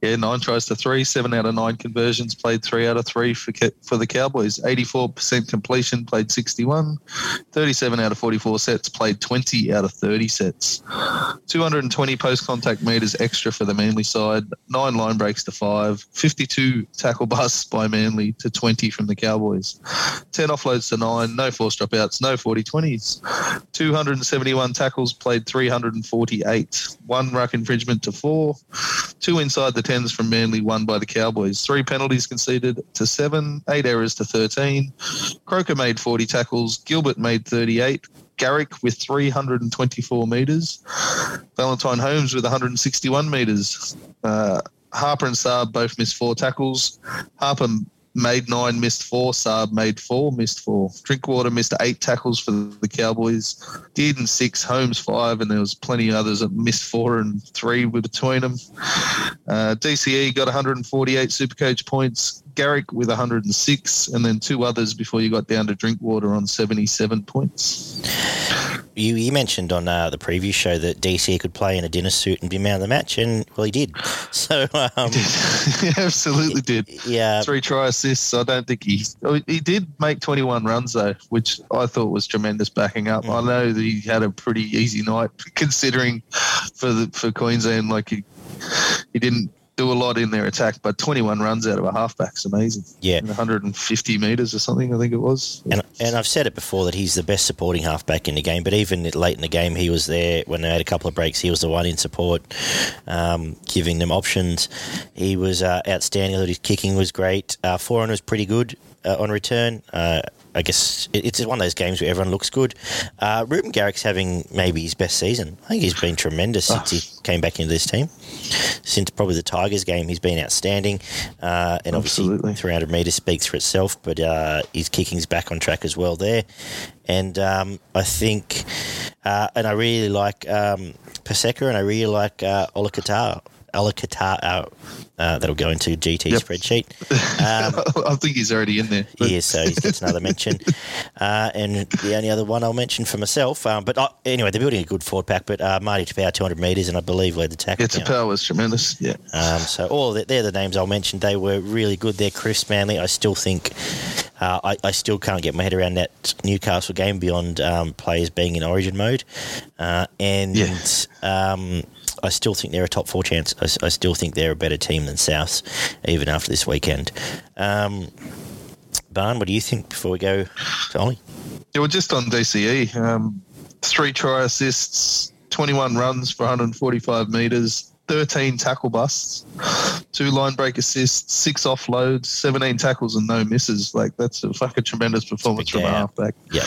Yeah, nine tries to three, seven out of nine conversions, played three out of three for for the Cowboys. 84% completion, played 61. 37 out of 44 sets, played 20 out of 30 sets. 220 post contact meters extra for the Manly side, nine line breaks to five, 52 tackle busts by Manly to 20 from the Cowboys. 10 offloads to nine, no force dropouts, no 40 20s. 271 tackles, played 348. One ruck infringement to four, two inside the tens from Manly, one by the Cowboys. Three penalties conceded to seven, eight errors to 13. Croker made 40 tackles, Gilbert made 38. Garrick with 324 metres. Valentine Holmes with 161 metres. Uh, Harper and Saab both missed four tackles. Harper made nine, missed four. Saab made four, missed four. Drinkwater missed eight tackles for the Cowboys. Dearden six, Holmes five, and there was plenty of others that missed four and three were between them. Uh, DCE got 148 Supercoach points. Garrick with 106, and then two others before you got down to Drinkwater on 77 points. You, you mentioned on uh, the previous show that DC could play in a dinner suit and be man of the match, and well, he did. So, um, he absolutely did. yeah, Three try assists. I don't think he oh, he did make 21 runs though, which I thought was tremendous backing up. I know that he had a pretty easy night considering for the for Queensland. Like he he didn't do a lot in their attack, but 21 runs out of a halfback's amazing. Yeah. 150 meters or something. I think it was. And, and I've said it before that he's the best supporting halfback in the game. But even late in the game, he was there when they had a couple of breaks. He was the one in support, um, giving them options. He was uh, outstanding. His kicking was great. Uh, Foreign was pretty good uh, on return. Uh, I guess it's one of those games where everyone looks good. Uh, Reuben Garrick's having maybe his best season. I think he's been tremendous since he came back into this team. Since probably the Tigers game, he's been outstanding. Uh, and obviously, 300 metres speaks for itself, but uh, his kicking's back on track as well there. And um, I think, uh, and I really like um, Paseka and I really like uh, Ola Qatar. Alakata. Uh, uh, that'll go into GT Yep. spreadsheet. Um, I think he's already in there. but- yeah, so he gets another mention. Uh, and the only other one I'll mention for myself, um, but uh, anyway, they're building a good forward pack. But uh, Marty Taupau, 200 metres, and I believe led the tackle. Yeah. Taupau was tremendous. Yeah. Um, so all the, they're the names I'll mention. They were really good. They're Chris Manley. I still think uh, I, I still can't get my head around that Newcastle game beyond um, players being in Origin mode, uh, and Yeah. um, I still think they're a top four chance. I still think they're a better team than Souths, even after this weekend. Um, Barn, what do you think before we go to Ollie? Yeah, well, just on DCE, um, three try assists, 21 runs for 145 metres, 13 tackle busts, two line break assists, six offloads, 17 tackles and no misses. Like that's a fucking tremendous performance from a halfback. Yeah,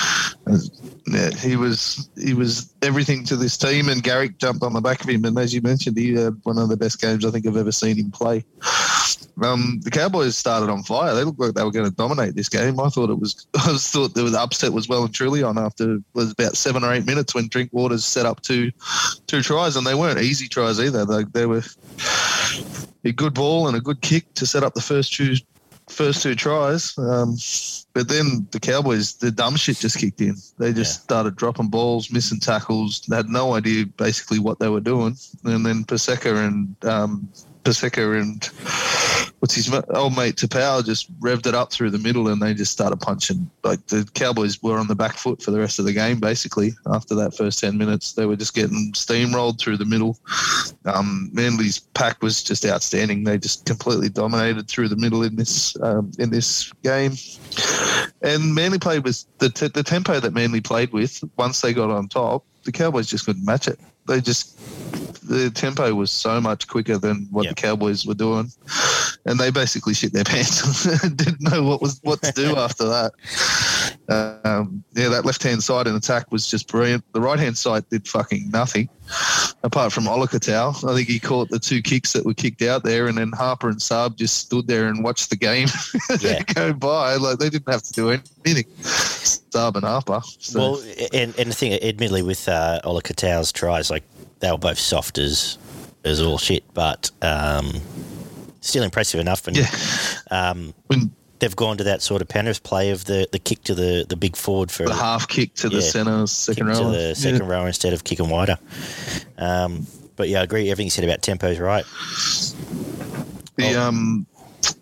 Yeah, he was he was everything to this team, and Garrick jumped on the back of him. And as you mentioned, he had one of the best games I think I've ever seen him play. Um, the Cowboys started on fire. They looked like they were going to dominate this game. I thought it was. I was thought the upset was well and truly on after was about seven or eight minutes when Drinkwaters set up two two tries, and they weren't easy tries either. They, they were a good ball and a good kick to set up the first two first two tries. Um, but then the Cowboys, the dumb shit just kicked in. They just Yeah. started dropping balls, missing tackles. Had no idea basically what they were doing. And then Paseka and um, Paseka and what's his old mate to Taupau just revved it up through the middle, and they just started punching. Like the Cowboys were on the back foot for the rest of the game. Basically, after that first ten minutes, they were just getting steamrolled through the middle. Um, Manly's pack was just outstanding. They just completely dominated through the middle in this um, in this game. And Manly played with the t- the tempo that Manly played with. Once they got on top, the Cowboys just couldn't match it. They just the tempo was so much quicker than what Yeah. the Cowboys were doing, and they basically shit their pants. Didn't know what was what to do after that. Um, yeah, that left hand side in attack was just brilliant. The right hand side did fucking nothing, apart from Olakatau. I think he caught the two kicks that were kicked out there, and then Harper and Saab just stood there and watched the game Yeah. go by. Like they didn't have to do anything. Saab and Harper. So. Well, and, and the thing, admittedly, with uh, Ola Katau's tries, like they were both soft as as all shit, but um, still impressive enough. And yeah, um, when they've gone to that sort of Penrith play of the, the kick to the, the big forward for the half kick to the Yeah. centre, kick second to row. the second row instead of kicking wider. Um, but yeah, I agree. Everything you said about tempo's right. The Oh. um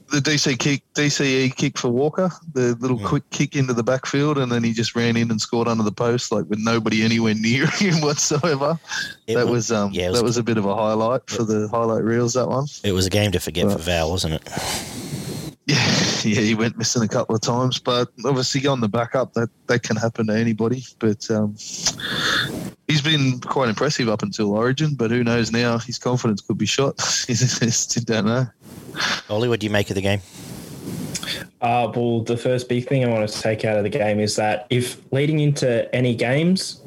the DC kick DCE kick for Walker, the little Mm. quick kick into the backfield and then he just ran in and scored under the post like with nobody anywhere near him whatsoever. It that wa- was um yeah, was that was a bit of a highlight for the highlight reels that one. It was a game to forget Right. for Val, wasn't it? Yeah, yeah, he went missing a couple of times, but obviously on the backup that that can happen to anybody. But um, he's been quite impressive up until Origin, but who knows now? His confidence could be shot. you don't know. Ollie, what do you make of the game? Uh, well, the first big thing I want to take out of the game is that if leading into any games,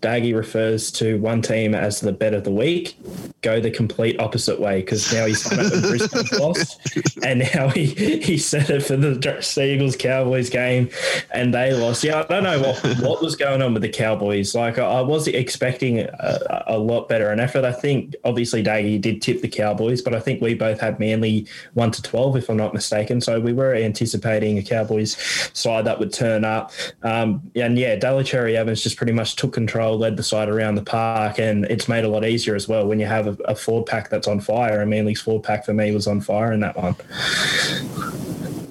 Daggy refers to one team as the bet of the week, go the complete opposite way because now he's done it when Brisbane lost, and now he, he said it for the Seagulls Cowboys game, and they lost. Yeah, I don't know what, what was going on with the Cowboys. Like I, I was expecting a, a lot better an effort. I think obviously Daggy did tip the Cowboys, but I think we both had Manly one to twelve, if I'm not mistaken. So we were anticipating a Cowboys side that would turn up. Um, and yeah, Daly Cherry Evans just pretty much took control, led the side around the park, and it's made a lot easier as well when you have a, a forward pack that's on fire. And Manly's forward pack for me was on fire in that one.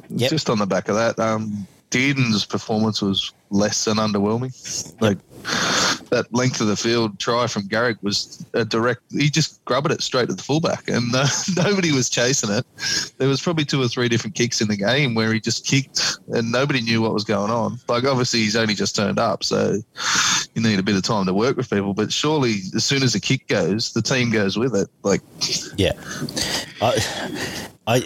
Yep. Just on the back of that, um, Dearden's performance was less than underwhelming. Like that length of the field try from Garrick was a direct. He just grubbed it straight to the fullback, and uh, nobody was chasing it. There was probably two or three different kicks in the game where he just kicked, and nobody knew what was going on. Like obviously he's only just turned up, so you need a bit of time to work with people. But surely, as soon as a kick goes, the team goes with it. Like Yeah. I,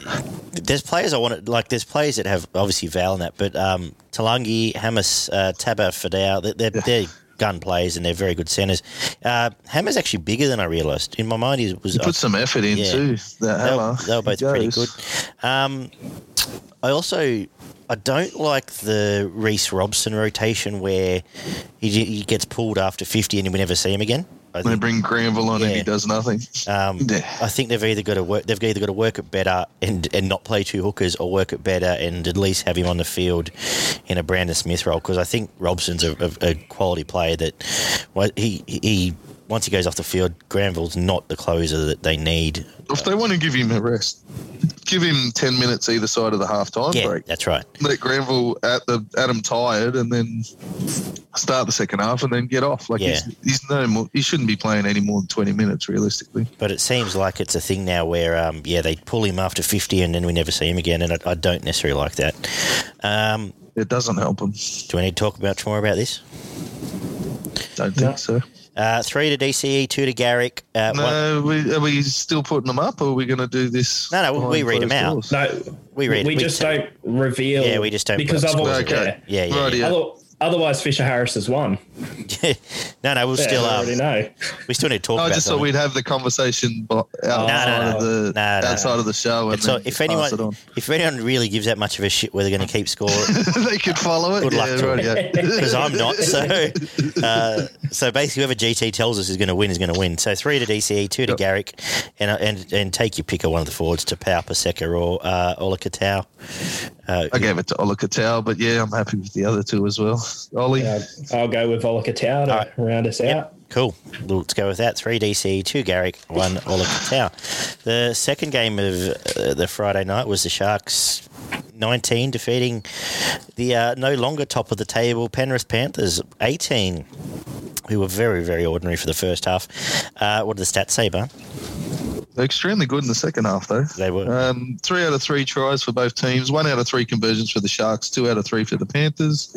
there's players I want to, like, there's players that have obviously Val in that, but um, Talangi, Hamiso, uh, Taba, Fidel, they're, they're, they're gun players and they're very good centres. Uh, Hammer's actually bigger than I realised. In my mind, he was. he put some effort in Yeah. too. That they, were, they were both pretty good. Um, I also. I don't like the Reece Robson rotation where he, he gets pulled after 50 and we never see him again. I They bring Granville on and he does nothing. um, Yeah. I think they've either got to work. They've either got to work it better and and not play two hookers, or work it better and at least have him on the field in a Brandon Smith role. Because I think Robson's a, a, a quality player that well, he he once he goes off the field, Granville's not the closer that they need. If they want to give him a rest, give him 10 minutes either side of the half time Yeah, break. that's right. Let Granville at the at him tired and then start the second half and then get off. Like Yeah. he's, he's no more, he shouldn't be playing any more than 20 minutes realistically. But it seems like it's a thing now where, um, yeah, they pull him after 50 and then we never see him again. And I, I don't necessarily like that. Um, It doesn't help him. do we need to talk about more about this? Don't think No. so. Uh, three to DCE, two to Garrick. Uh, one- No, we, are we still putting them up or are we going to do this? No, no, we read them out. doors? No, We read- We we just t- don't reveal. Yeah, we just don't because put otherwise, scores. Okay. Yeah, yeah, Right, yeah. Other, otherwise, Fisher Harris has won. no, no, we'll Yeah, still we um, already know. we still need to talk I about just thought we'd have the conversation outside no, no. of the No, no, outside of the show, and It's so, if anyone if anyone really gives that much of a shit where they're going to keep score, they could follow it. Good luck yeah, to 'em. right, yeah. because I'm not. So, uh, so basically, whoever GT tells us is going to win is going to win. So three to DCE, two to Yep. Garrick, and uh, and and take your pick of one of the forwards to Pau, Paseka, or uh, Ola Katau. Uh, I gave it to Ola Katau, but yeah, I'm happy with the other two as well. Ollie, Uh, I'll go with Volokatau to All right. round us Yep. out. Cool. Let's go with that. Three DC, two Garrick, one Ola Katau. The second game of uh, the Friday night was the Sharks 19 defeating the uh, no longer top of the table Penrith Panthers 18, who were very, very ordinary for the first half. Uh, what did the stats say, Bun? Extremely good in the second half, though. They were. Um, three out of three tries for both teams. One out of three conversions for the Sharks. Two out of three for the Panthers.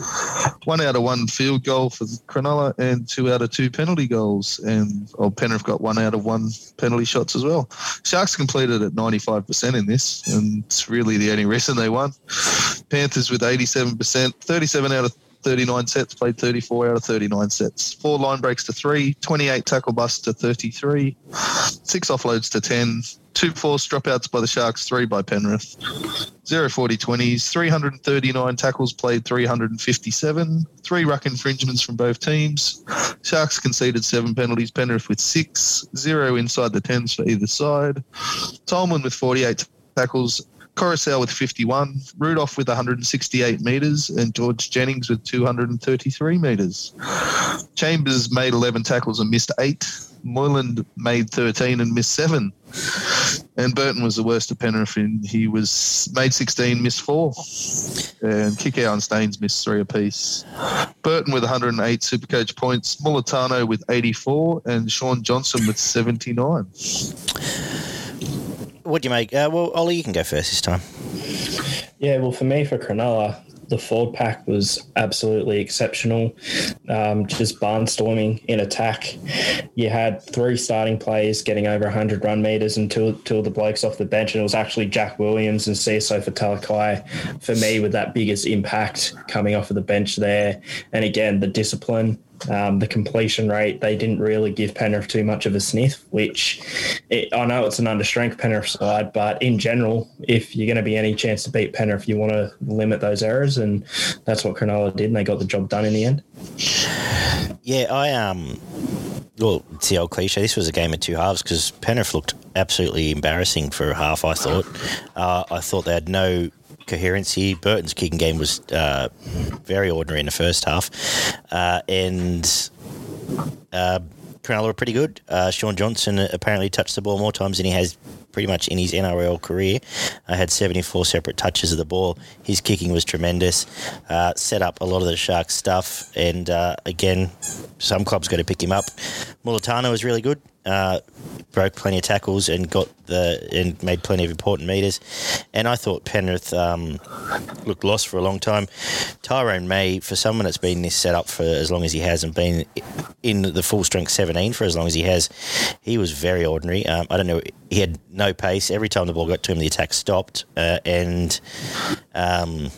One out of one field goal for Cronulla, and two out of two penalty goals. And oh, Penrith got one out of one penalty shots as well. Sharks completed at 95% in this, and it's really the only reason they won. Panthers with 87%, 37 out of 39 sets, played 34 out of 39 sets. Four line breaks to three, 28 tackle busts to 33, six offloads to 10, two forced dropouts by the Sharks, three by Penrith, zero 40 20s, 339 tackles played, 357, three ruck infringements from both teams. Sharks conceded seven penalties, Penrith with six, zero inside the 10s for either side. Tolman with 48 tackles, Koroisau with 51, Rudolf with 168 metres, and George Jennings with 233 metres. Chambers made 11 tackles and missed eight. Moylan made 13 and missed seven. And Burton was the worst of Penrith. In he was made 16, missed four. And Kikau and Staines missed three apiece. Burton with 108 Supercoach points, Mulitalo with 84, and Shaun Johnson with 79. What do you make? Uh, well, Ollie, you can go first this time. Yeah, well, for me, for Cronulla, the forward pack was absolutely exceptional. Um, just barnstorming in attack. You had three starting players getting over 100 run meters and two, two of the blokes off the bench. And it was actually Jack Williams and Siosifa Talakai for me with that biggest impact coming off of the bench there. And again, the discipline. Um, the completion rate, they didn't really give Penrith too much of a sniff, which it, I know it's an understrength Penrith side, but in general, if you're going to be any chance to beat Penrith, you want to limit those errors, and that's what Cronulla did, and they got the job done in the end. Yeah, I um. Well, it's the old cliche. This was a game of two halves because Penrith looked absolutely embarrassing for a half. I thought. Uh, I thought they had no coherency. Burton's kicking game was uh, very ordinary in the first half, uh, and uh, Cronulla were pretty good. Uh, Shaun Johnson apparently touched the ball more times than he has pretty much in his NRL career. I had 74 separate touches of the ball. His kicking was tremendous. Uh, set up a lot of the Sharks stuff, and uh, again, some clubs got to pick him up. Mulitalo was really good. Uh, broke plenty of tackles and got the and made plenty of important meters. And I thought Penrith um, looked lost for a long time. Tyrone May, for someone that's been this set up for as long as he has and been in the full strength 17 for as long as he has, he was very ordinary. Um, I don't know, he had no pace. Every time the ball got to him, the attack stopped. Uh, and um,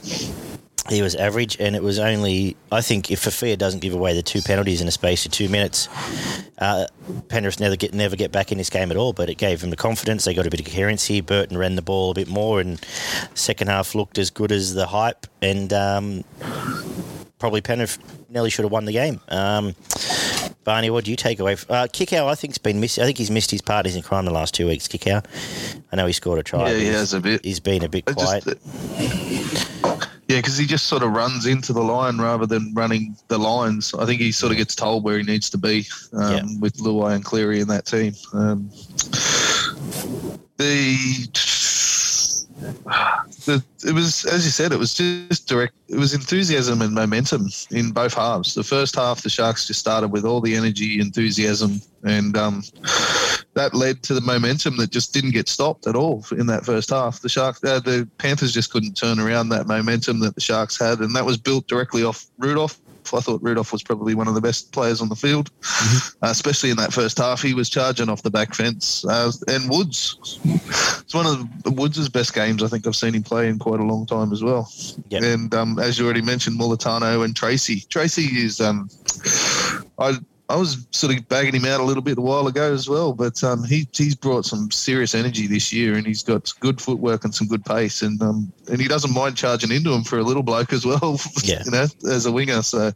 he was average, and it was only I think if Fafia doesn't give away the two penalties in a space of two minutes, uh, Penrith never get never get back in this game at all. But it gave them the confidence. They got a bit of coherency. Burton ran the ball a bit more, and second half looked as good as the hype. And um, probably Penrith nearly should have won the game. Um, Barney, what do you take away? From, uh, Kikau, I think's been missing. I think he's missed his parties in crime the last two weeks. Kikau, I know he scored a try. Yeah, he has a bit. He's been a bit quiet. Yeah, because he just sort of runs into the line rather than running the lines. I think he sort of gets told where he needs to be um, Yeah. with Luai and Cleary in that team. Um, the, the it was as you said, it was just direct. It was enthusiasm and momentum in both halves. The first half, the Sharks just started with all the energy, enthusiasm, and um, that led to the momentum that just didn't get stopped at all in that first half. The Sharks, uh, the Panthers just couldn't turn around that momentum that the Sharks had, and that was built directly off Rudolf. I thought Rudolf was probably one of the best players on the field, uh, especially in that first half. He was charging off the back fence, uh, and Woods. It's one of Woods' best games I think I've seen him play in quite a long time as well. Yep. And um, as you already mentioned, Mulitalo and Tracey. Tracey is um, I I was sort of bagging him out a little bit a while ago as well, but um, he he's brought some serious energy this year, and he's got good footwork and some good pace, and um, and he doesn't mind charging into him for a little bloke as well. Yeah. you know, as a winger, so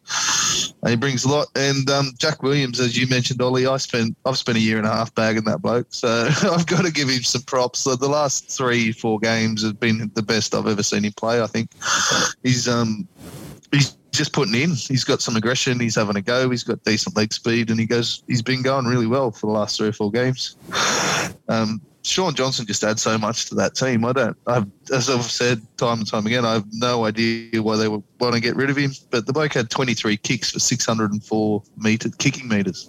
he brings a lot. And um, Jack Williams, as you mentioned, Ollie, I spent I've spent a year and a half bagging that bloke, so I've got to give him some props. So the last three four games have been the best I've ever seen him play. I think he's um he's just putting in. He's got some aggression. He's having a go. He's got decent leg speed, and he goes. He's been going really well for the last three or four games. Um, Shaun Johnson just adds so much to that team. I don't. I've, as I've said time and time again, I have no idea why they would want to get rid of him. But the bloke had 23 kicks for 604 meter kicking meters.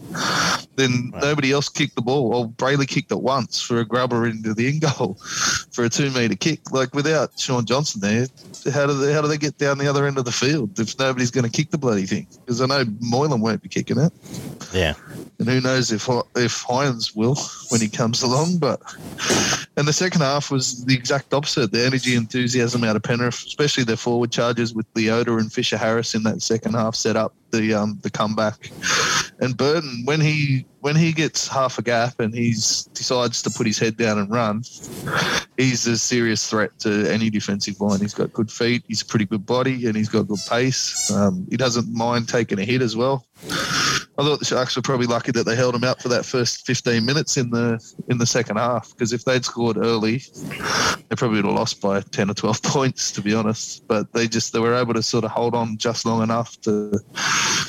Then Wow. nobody else kicked the ball. Well, Brailey kicked it once for a grubber into the in goal for a two meter kick. Like without Shaun Johnson there, how do they how do they get down the other end of the field if nobody's going to kick the bloody thing? Because I know Moylan won't be kicking it, yeah, and who knows if if Hynes will when he comes along. But and the second half was the exact opposite. The energy, enthusiasm out of Penrith, especially their forward charges with Leota and Fisher Harris in that second half, set up the um, the comeback. And Burton, when he when he gets half a gap and he's decides to put his head down and run, he's a serious threat to any defensive line. He's got good feet, he's a pretty good body, and he's got good pace. Um, he doesn't mind taking a hit as well. I thought the Sharks were probably lucky that they held them out for that first 15 minutes in the in the second half because if they'd scored early, they probably would have lost by 10 or 12 points to be honest. But they just they were able to sort of hold on just long enough to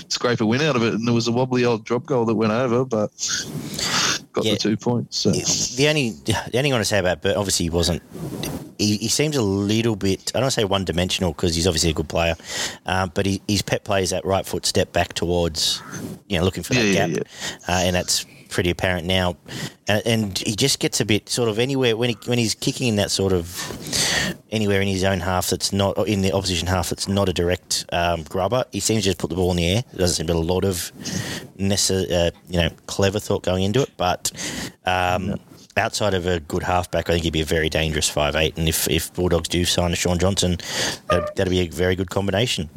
scrape a win out of it. And there was a wobbly old drop goal that went over, but got Yeah. the two points. So. the only the only thing I want to say about Bert, obviously he wasn't. He, he seems a little bit. I don't say one dimensional because he's obviously a good player, um, but he, his pet plays that right foot step back towards, you know, looking for that Yeah, gap, yeah, Uh, and that's pretty apparent now. And, and he just gets a bit sort of anywhere when he when he's kicking in that sort of anywhere in his own half that's not in the opposition half that's not a direct um, grubber. He seems to just put the ball in the air. There doesn't seem to be a lot of necessary, uh, you know, clever thought going into it. But um, outside of a good halfback, I think he'd be a very dangerous five eight. And if, if Bulldogs do sign a Shaun Johnson, that, that'd be a very good combination.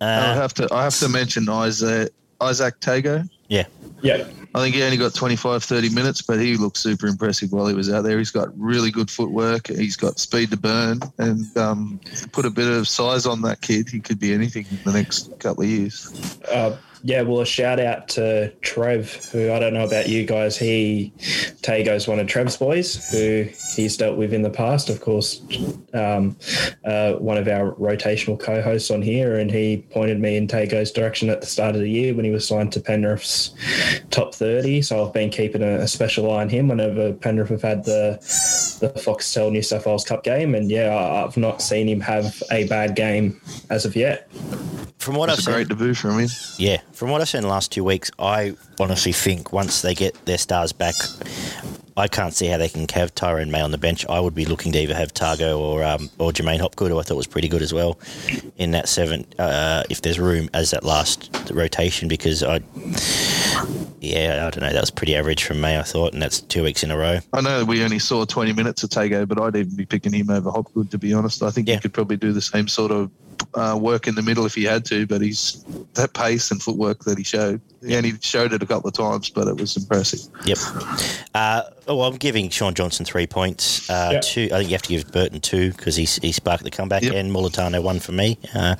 I Uh, have to I have to mention Izack Izack Tago. Yeah, Yeah. I think he only got 25, 30 minutes, but he looked super impressive while he was out there. He's got really good footwork. He's got speed to burn, and um, put a bit of size on that kid. He could be anything in the next couple of years. Uh, yeah, well, a shout out to Trev, who I don't know about you guys. He Tago's one of Trev's boys, who he's dealt with in the past. Of course, um, uh, one of our rotational co-hosts on here, and he pointed me in Tago's direction at the start of the year when he was signed to Penrith's top thirty. So I've been keeping a, a special eye on him whenever Penrith have had the the Foxtel New South Wales Cup game, and yeah, I- I've not seen him have a bad game as of yet. from what I've That's a seen, great debut from him. Yeah, from what I've seen in the last two weeks, I honestly think once they get their stars back, I can't see how they can have Tyrone May on the bench. I would be looking to either have Tago or um, or J'maine Hopgood, who I thought was pretty good as well in that seven, uh, if there's room as that last rotation, because I Yeah, I don't know. That was pretty average from me, I thought, and that's two weeks in a row. I know we only saw 20 minutes of Tago, but I'd even be picking him over Hopgood, to be honest. I think Yeah. he could probably do the same sort of uh, work in the middle if he had to, but he's that pace and footwork that he showed. He only showed it a couple of times, but it was impressive. Yep. Uh, oh, well, I'm giving Shaun Johnson three points. Uh, Yep. Two. I think you have to give Burton two because he, he sparked the comeback, Yep. and Mulitalo one for me. Uh,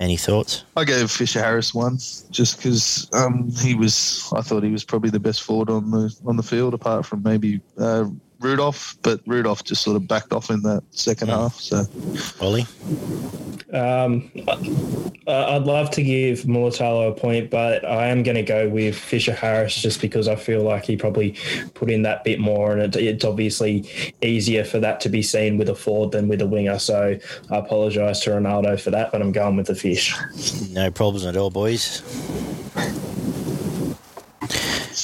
any thoughts? I gave Fisher Harris one just because um, he was. I thought he was probably the best forward on the on the field, apart from maybe uh, Rudolf. But Rudolf just sort of backed off in that second Mm. half. So Ollie? Um, I- I'd love to give Mulitalo a point, but I am going to go with Fisher Harris just because I feel like he probably put in that bit more, and it, it's obviously easier for that to be seen with a forward than with a winger. So I apologise to Ronaldo for that, but I'm going with the fish. No problems at all, boys.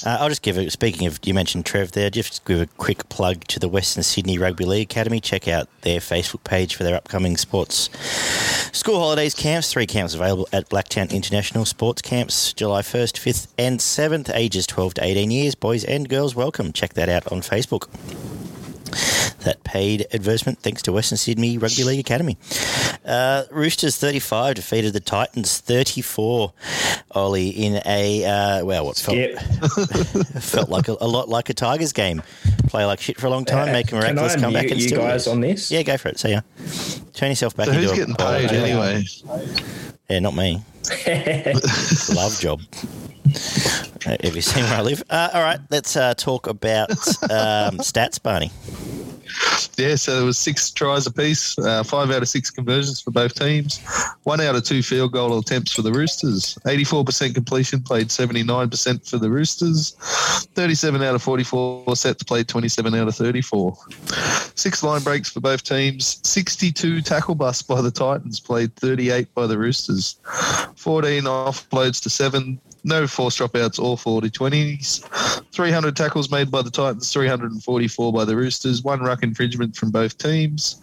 Uh, I'll just give it. Speaking of, you mentioned Trev there. Just give a quick plug to the Western Sydney Rugby League Academy. Check out their Facebook page for their upcoming sports school holidays camps. Three camps available at Blacktown International Sports Camps, July 1st, 5th, and 7th, ages 12 to 18 years. Boys and girls, welcome. Check that out on Facebook. That paid advertisement thanks to Western Sydney Rugby League Academy. Uh, Roosters 35 defeated the Titans 34. Ollie in a uh, well, what felt, felt like a, a lot like a Tigers game. Play like shit for a long time, make a Can I miraculous comeback, unmute and you still guys lose. on this? Yeah, go for it. See ya. Turn yourself back so into who's a getting paid anyway? Yeah, not me. Love job. Uh, Have you seen where I live? Uh, all right, let's uh, talk about um, stats, Barney. Yeah, so there was six tries apiece, uh, five out of six conversions for both teams, one out of two field goal attempts for the Roosters, 84% completion, played 79% for the Roosters, 37 out of 44 sets, played 27 out of 34. Six line breaks for both teams, 62 tackle busts by the Titans, played 38 by the Roosters, 14 offloads to seven, no forced dropouts or 40 20s. 300 tackles made by the Titans, 344 by the Roosters, one ruck infringement from both teams,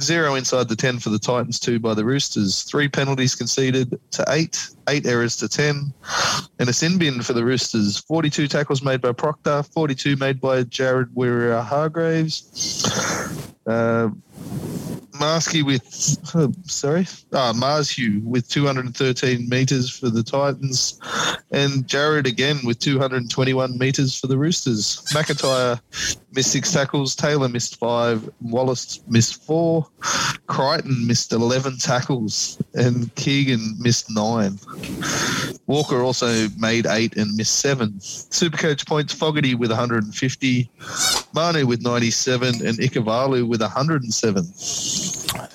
zero inside the 10 for the Titans, two by the Roosters, three penalties conceded to eight, eight errors to 10, and a sin bin for the Roosters, 42 tackles made by Proctor, 42 made by Jared Waerea-Hargreaves. Uh, Marsky with, sorry, ah, Marshue with 213 metres for the Titans, and Jared again with 221 metres for the Roosters. McIntyre missed six tackles, Taylor missed five, Wallace missed four, Crichton missed 11 tackles, and Keegan missed nine. Walker also made eight and missed seven. Supercoach points Fogarty with 150, Manu with 97, and Ikuvalu with 107.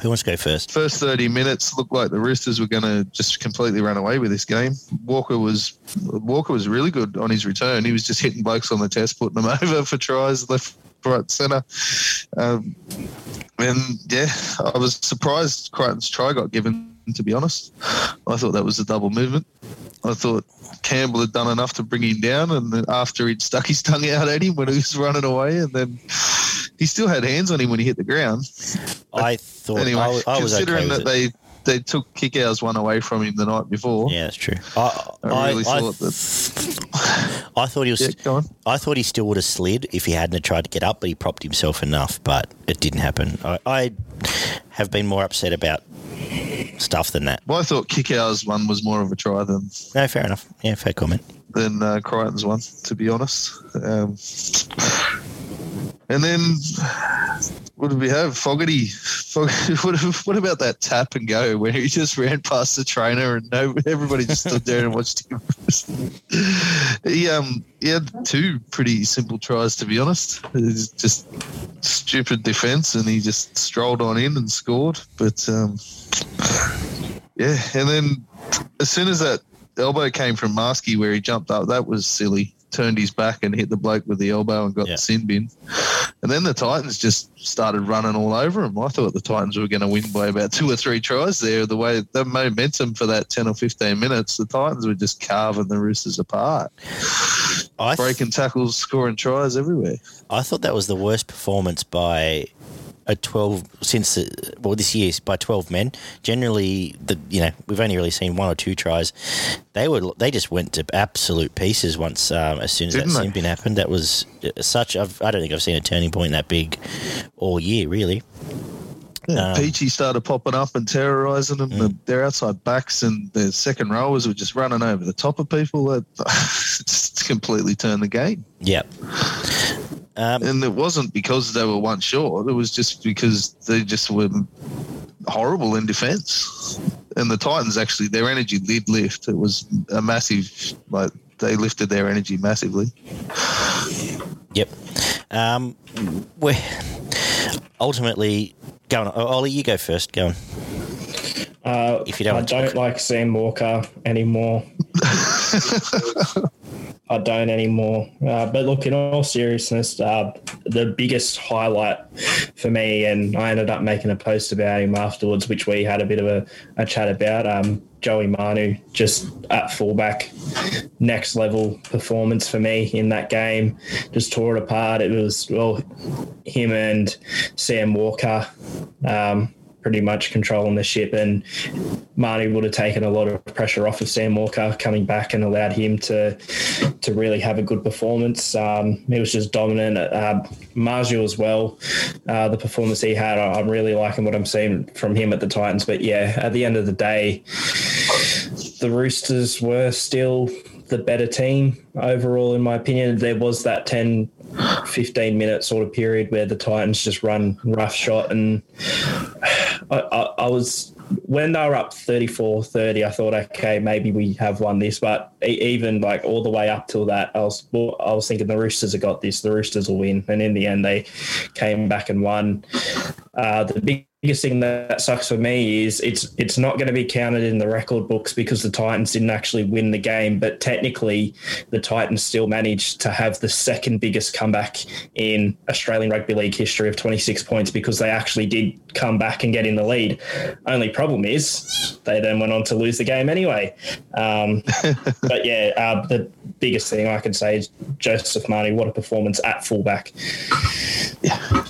Who wants to go first? First 30 minutes looked like the Roosters were going to just completely run away with this game. Walker was Walker was really good on his return. He was just hitting blokes on the test, putting them over for tries left, right, centre. Um, and yeah, I was surprised Crichton's try got given. To be honest, I thought that was a double movement. I thought Campbell had done enough to bring him down, and then after he'd stuck his tongue out at him when he was running away, and then he still had hands on him when he hit the ground. I thought Anyway, I, was- I was considering okay that it. they they took Kikau's one away from him the night before. Yeah, that's true. I, I really I, thought that. I thought he was. Yeah. I thought he still would have slid if he hadn't tried to get up, but he propped himself enough. But it didn't happen. I, I have been more upset about stuff than that. Well, I thought Kikau's one was more of a try than No, fair enough. Yeah, fair comment. than uh, Crichton's one, to be honest. Um, and then what did we have? Fogarty. Fog- what, about that tap and go where he just ran past the trainer and everybody just stood there and watched him? he um he had two pretty simple tries to be honest. It was just stupid defense and he just strolled on in and scored. But um, yeah, and then as soon as that elbow came from Maskey where he jumped up, that was silly. Turned his back and hit the bloke with the elbow and got Yeah. the sin bin. And then the Titans just started running all over him. I thought the Titans were going to win by about two or three tries there. The way the momentum for that 10 or 15 minutes, the Titans were just carving the Roosters apart, I th- breaking tackles, scoring tries everywhere. I thought that was the worst performance by a twelve since the, well this year by twelve men. Generally, the you know we've only really seen one or two tries. They were they just went to absolute pieces once um, as soon as Didn't that bin happened. That was such. I've, I don't think I've seen a turning point that big all year really. Yeah, Um, Peachy started popping up and terrorising them. Mm. Their outside backs and their second rowers were just running over the top of people. That just completely turned the game. Yep. Um, And it wasn't because they were one short. It was just because they just were horrible in defence. And the Titans actually, their energy did lift. It was a massive, like they lifted their energy massively. Yep. Um, we ultimately go on. Ollie, you go first. Go on. Uh, If you don't I don't like Sam Walker anymore. I don't anymore. Uh, but look, in all seriousness, uh, the biggest highlight for me, and I ended up making a post about him afterwards, which we had a bit of a, a chat about. Um, Joey Manu just at fullback, next level performance for me in that game. Just tore it apart. It was well, him and Sam Walker. Um, pretty much controlling the ship and Marty would have taken a lot of pressure off of Sam Walker coming back and allowed him to to really have a good performance. Um, he was just dominant. Uh, Marju as well, uh, the performance he had, I'm really liking what I'm seeing from him at the Titans. But yeah, at the end of the day, the Roosters were still the better team overall, in my opinion. There was that 10, 15 minute sort of period where the Titans just run rough shot. And I, I, was, when they were up 34 30, I thought, okay, maybe we have won this. But even like all the way up till that, I was, I was thinking the Roosters have got this, the Roosters will win. And in the end, they came back and won. Uh, the big biggest thing that sucks for me is it's it's not going to be counted in the record books because the Titans didn't actually win the game, but technically the Titans still managed to have the second biggest comeback in Australian rugby league history of 26 points because they actually did come back and get in the lead. Only problem is they then went on to lose the game anyway. Um, but yeah, uh, the biggest thing I can say is Joseph Manu, what a performance at fullback. Yeah.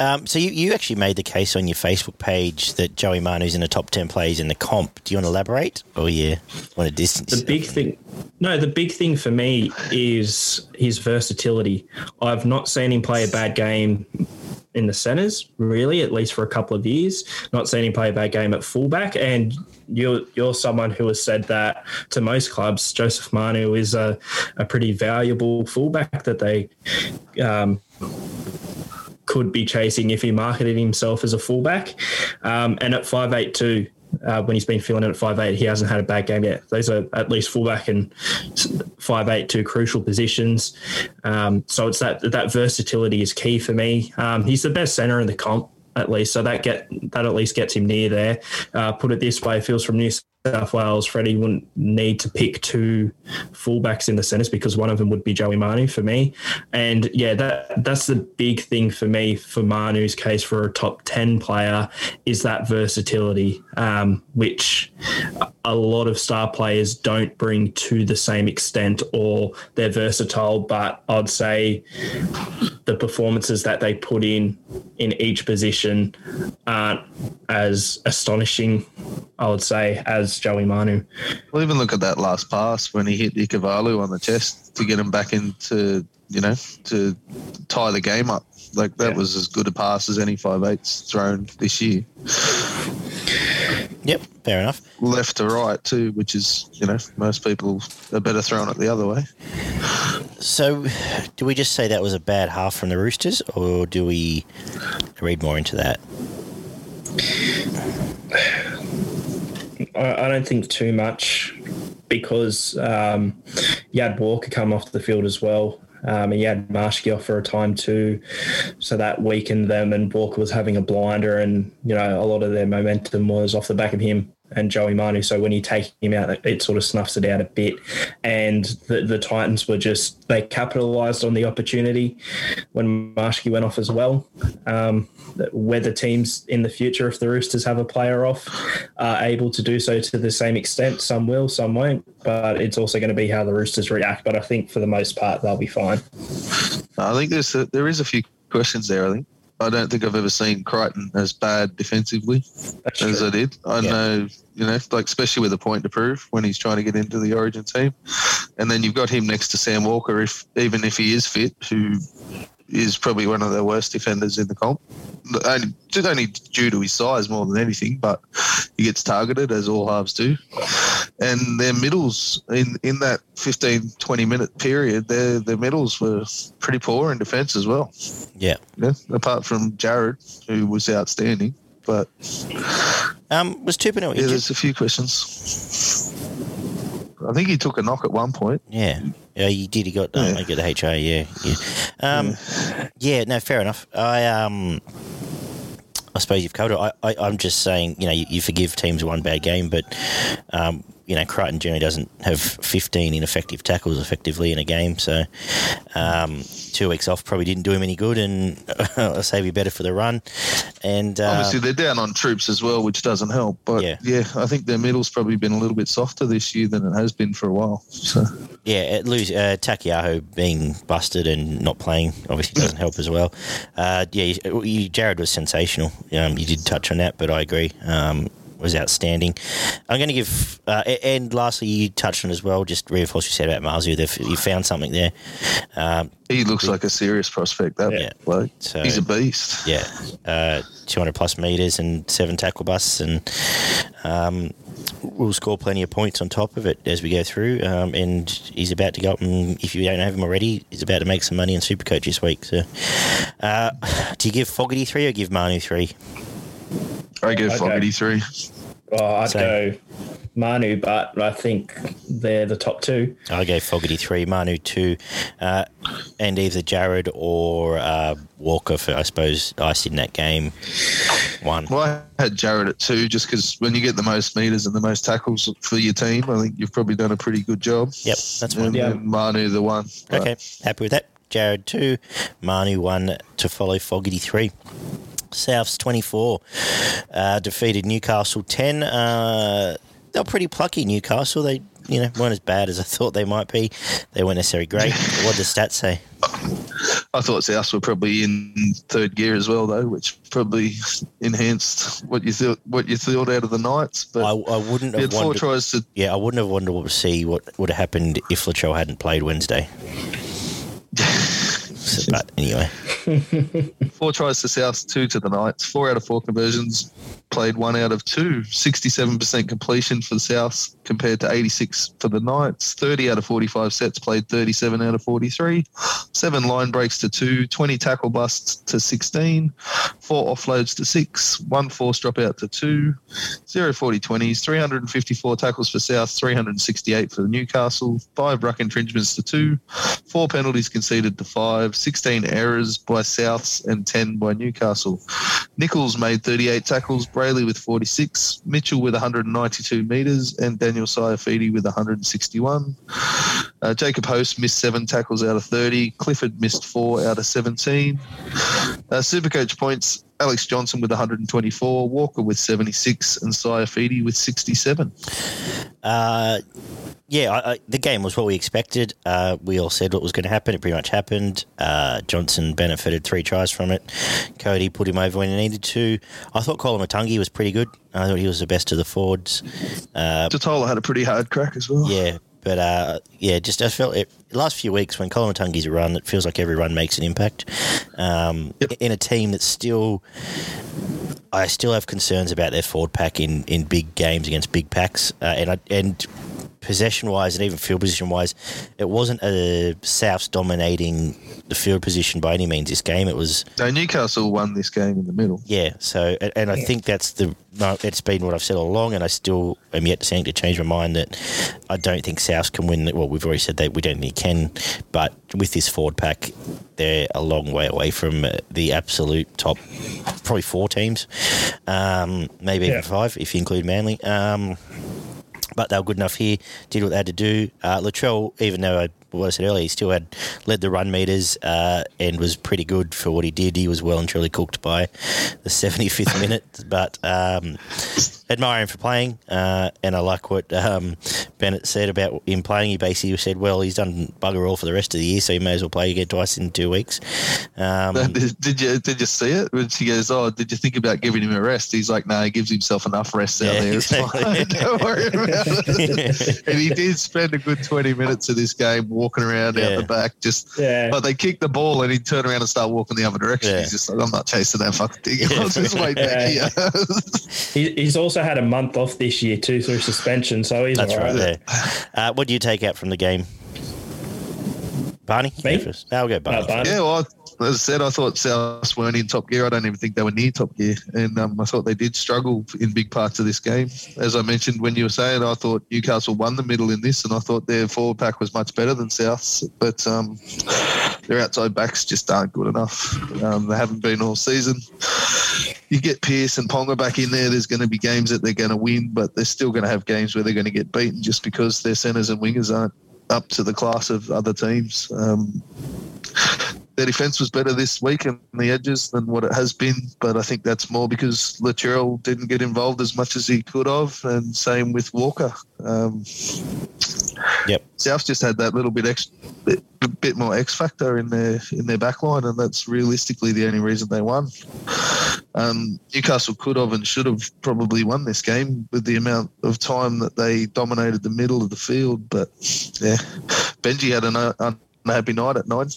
Um, so you, you actually made the case on your Facebook page that Joey Manu's in the top ten players in the comp. Do you want to elaborate, or you want to distance? The big thing, no, the big thing for me is his versatility. I've not seen him play a bad game in the centres, really, at least for a couple of years. Not seen him play a bad game at fullback. And you're you're someone who has said that to most clubs, Joseph Manu is a, a pretty valuable fullback that they um, could be chasing if he marketed himself as a fullback. Um, and at 5'8", uh, when he's been feeling it at 5'8", he hasn't had a bad game yet. Those are at least fullback and 5'8", two crucial positions. Um, so it's that that versatility is key for me. Um, he's the best centre in the comp at least, so that get that at least gets him near there. Uh, put it this way, feels from New South Wales, Freddie wouldn't need to pick two fullbacks in the centres because one of them would be Joey Manu for me. And yeah, that that's the big thing for me for Manu's case for a top 10 player is that versatility, um, which a lot of star players don't bring to the same extent or they're versatile, but I'd say the performances that they put in in each position aren't as astonishing, I would say, as Joey Manu. Well, even look at that last pass when he hit Ikuvalu on the chest to get him back into, you know, to tie the game up. Like that Yeah. was as good a pass as any five eights thrown this year, Yep. Fair enough. left to right too, which is, you know, most people are better throwing it the other way. So, do we just say that was a bad half from the Roosters, or do we read more into that? I, I don't think too much because um, you had Walker come off the field as well. Um, and you had Marshke off for a time too, so that weakened them. And Walker was having a blinder, and you know a lot of their momentum was off the back of him and Joey Manu. So when you take him out, it sort of snuffs it out a bit. And the, the Titans were just they capitalised on the opportunity when Marshke went off as well. Um, whether teams in the future, if the Roosters have a player off, are able to do so to the same extent. Some will, some won't. But it's also going to be how the Roosters react. But I think for the most part, they'll be fine. I think there's a, there is a few questions there. I think I don't think I've ever seen Crichton as bad defensively That's as true. I did. I Yeah. know, you know, like especially with a point to prove when he's trying to get into the Origin team, and then you've got him next to Sam Walker, if even if he is fit, who is probably one of the worst defenders in the comp. Only, just only due to his size more than anything, but he gets targeted as all halves do. And their middles in, in that 15, 20 minute period, their their middles were pretty poor in defence as well. Yeah. Yeah, apart from Jared, who was outstanding. But Um, was Tupino yeah, there's a few questions. I think he took a knock at one point. Yeah. Yeah, he did. He got um, Yeah. he got the HA. Yeah, yeah. Um, yeah. No, fair enough. I um, I suppose you've covered it. I, I I'm just saying, you know, you, you forgive teams one bad game, but um, you know, Crichton generally doesn't have 15 ineffective tackles effectively in a game, so um, two weeks off probably didn't do him any good, and I'll save you better for the run. And uh, Obviously, they're down on troops as well, which doesn't help. But Yeah. yeah. I think their middle's probably been a little bit softer this year than it has been for a while. So Yeah, at lose uh, Taukeiaho being busted and not playing obviously doesn't help as well. Uh, yeah, you, Jared was sensational. Um, you did touch on that, but I agree. Um, was outstanding. I'm going to give, uh, and lastly, you touched on as well. Just reinforce what you said about Marzu. You found something there. Um, he looks like a serious prospect. That Yeah. bloke. So- he's a beast. yeah, uh, 200 plus meters and seven tackle busts, and um, we'll score plenty of points on top of it as we go through. Um, and he's about to go up, and if you don't have him already, he's about to make some money in Supercoach this week. So, uh, do you give Fogarty three or give Manu three? I give Okay. Fogarty three. Oh, I'd Same. go Manu, but I think they're the top two. I go Fogarty three, Manu two, uh, and either Jared or uh, Walker for I suppose ice in that game one. Well, I had Jared at two just because when you get the most meters and the most tackles for your team, I think you've probably done a pretty good job. Yep, that's fine. And, Yeah. and Manu the one. But Okay, happy with that. Jared two, Manu one to follow Fogarty three. Souths twenty four uh, defeated Newcastle ten. Uh, they were pretty plucky. Newcastle. They you know weren't as bad as I thought they might be. They weren't necessarily great. what does stats say? I thought South were probably in third gear as well, though, which probably enhanced what you thought what you thought out of the Knights. But I, I wouldn't have tries to Yeah, I wouldn't have wanted to see what would have happened if Latrell hadn't played Wednesday. But anyway, four tries to South, two to the Knights, four out of four conversions, played one out of two, 67% completion for the South compared to 86 for the Knights, 30 out of 45 sets, played 37 out of 43, seven line breaks to two, 20 tackle busts to 16, four offloads to six, one force dropout to two, zero 40 20s, 354 tackles for South, 368 for Newcastle, five ruck infringements to two, four penalties conceded to five, 16 errors by Souths and 10 by Newcastle. Nichols made 38 tackles, Brailey with 46, Mitchell with 192 metres, and Daniel Saifiti with 161. Uh, Jacob Host missed seven tackles out of 30, Clifford missed four out of 17. Uh, Supercoach points. Alex Johnson with 124, Walker with 76, and Saifiti with 67. Uh, yeah, I, I, the game was what we expected. Uh, we all said what was going to happen. It pretty much happened. Uh, Johnson benefited three tries from it. Cody put him over when he needed to. I thought Koloamatangi was pretty good. I thought he was the best of the forwards. Uh, Tatola had a pretty hard crack as well. yeah, but uh, yeah, just I felt it last few weeks when Koloamatangi's a run, it feels like every run makes an impact. Um, Yep. In a team that's still, I still have concerns about their forward pack in, in big games against big packs, uh, and I, and possession wise and even field position wise, it wasn't a Souths dominating the field position by any means. This game, it was No, Newcastle won this game in the middle. yeah, so and- and I think that's the no, it's been what I've said all along, and I still am yet to see to change my mind that I don't think South can win. Well, we've already said that we don't think can, but with this forward pack, they're a long way away from uh, the absolute top, probably four teams, um, maybe Yeah. even five if you include Manly. Um, but they were good enough here, did what they had to do. Uh, Latrell, even though I what I said earlier, he still had led the run meters uh, and was pretty good for what he did. He was well and truly cooked by the 75th minute, but um, admire him for playing. Uh, and I like what um, Bennett said about him playing. He basically said, "Well, he's done bugger all for the rest of the year, so he may as well play again twice in two weeks." Um, did, you did you see it when she goes, "Oh, did you think about giving him a rest?" He's like, "No, he gives himself enough rest out Yeah, there. exactly. It's fine. Don't worry about it." and he did spend a good twenty minutes of this game walking around Yeah. out the back, just. Yeah. But they kick the ball and he'd turn around and start walking the other direction. Yeah. He's just like, I'm not chasing that fucking thing. Yeah. I'll just wait back here. He, he's also had a month off this year too through suspension, so he's That's all right right. there. Uh, what do you take out from the game? Barney? Me? Go first. No, I'll go Barney. Uh, Barney? Yeah, well, as I said, I thought South weren't in top gear. I don't even think they were near top gear. And um, I thought they did struggle in big parts of this game. As I mentioned when you were saying, I thought Newcastle won the middle in this, and I thought their forward pack was much better than South's. But um, their outside backs just aren't good enough. Um, they haven't been all season. You get Pearce and Ponga back in there, there's going to be games that they're going to win, but they're still going to have games where they're going to get beaten just because their centres and wingers aren't up to the class of other teams. Um, their defence was better this week in the edges than what it has been, but I think that's more because Latrell didn't get involved as much as he could have, and same with Walker. Um, Yep. South just had that little bit ex, bit, bit more X factor in their in their backline, and that's realistically the only reason they won. Um, Newcastle could have and should have probably won this game with the amount of time that they dominated the middle of the field, but yeah, Benji had an uh, unhappy night at nine.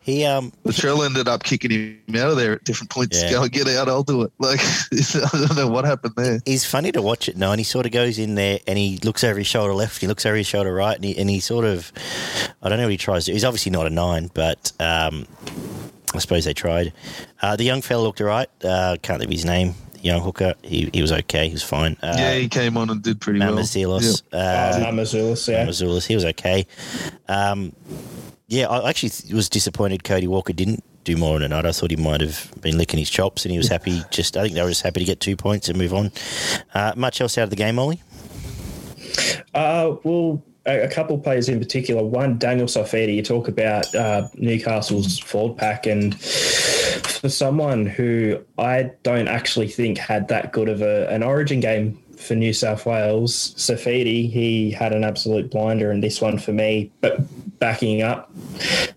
He um the Latrell ended up kicking him out of there at different points. Yeah. Go get out, I'll do it. Like I don't know what happened there. he's funny to watch it now, and he sort of goes in there and he looks over his shoulder left, he looks over his shoulder right, and he, and he sort of, I don't know what he tries to. do. He's obviously not a nine, but um, I suppose they tried. Uh, the young fella looked alright. Uh, can't think of his name. Young hooker, he, he was okay. He was fine. Uh, yeah, he came on and did pretty well. Mamouzelos, Uh, uh, Mamouzelos, yeah. Mamouzelos, he was okay. Um, yeah, I actually was disappointed Cody Walker didn't do more than a night. I thought he might have been licking his chops, and he was happy. Just I think they were just happy to get two points and move on. Uh, much else out of the game, Ollie? Uh, well, a, a couple players in particular. One, Daniel Saifiti. You talk about uh, Newcastle's forward pack, and for someone who I don't actually think had that good of a, an Origin game for New South Wales, Saifiti, he had an absolute blinder in this one for me. But backing up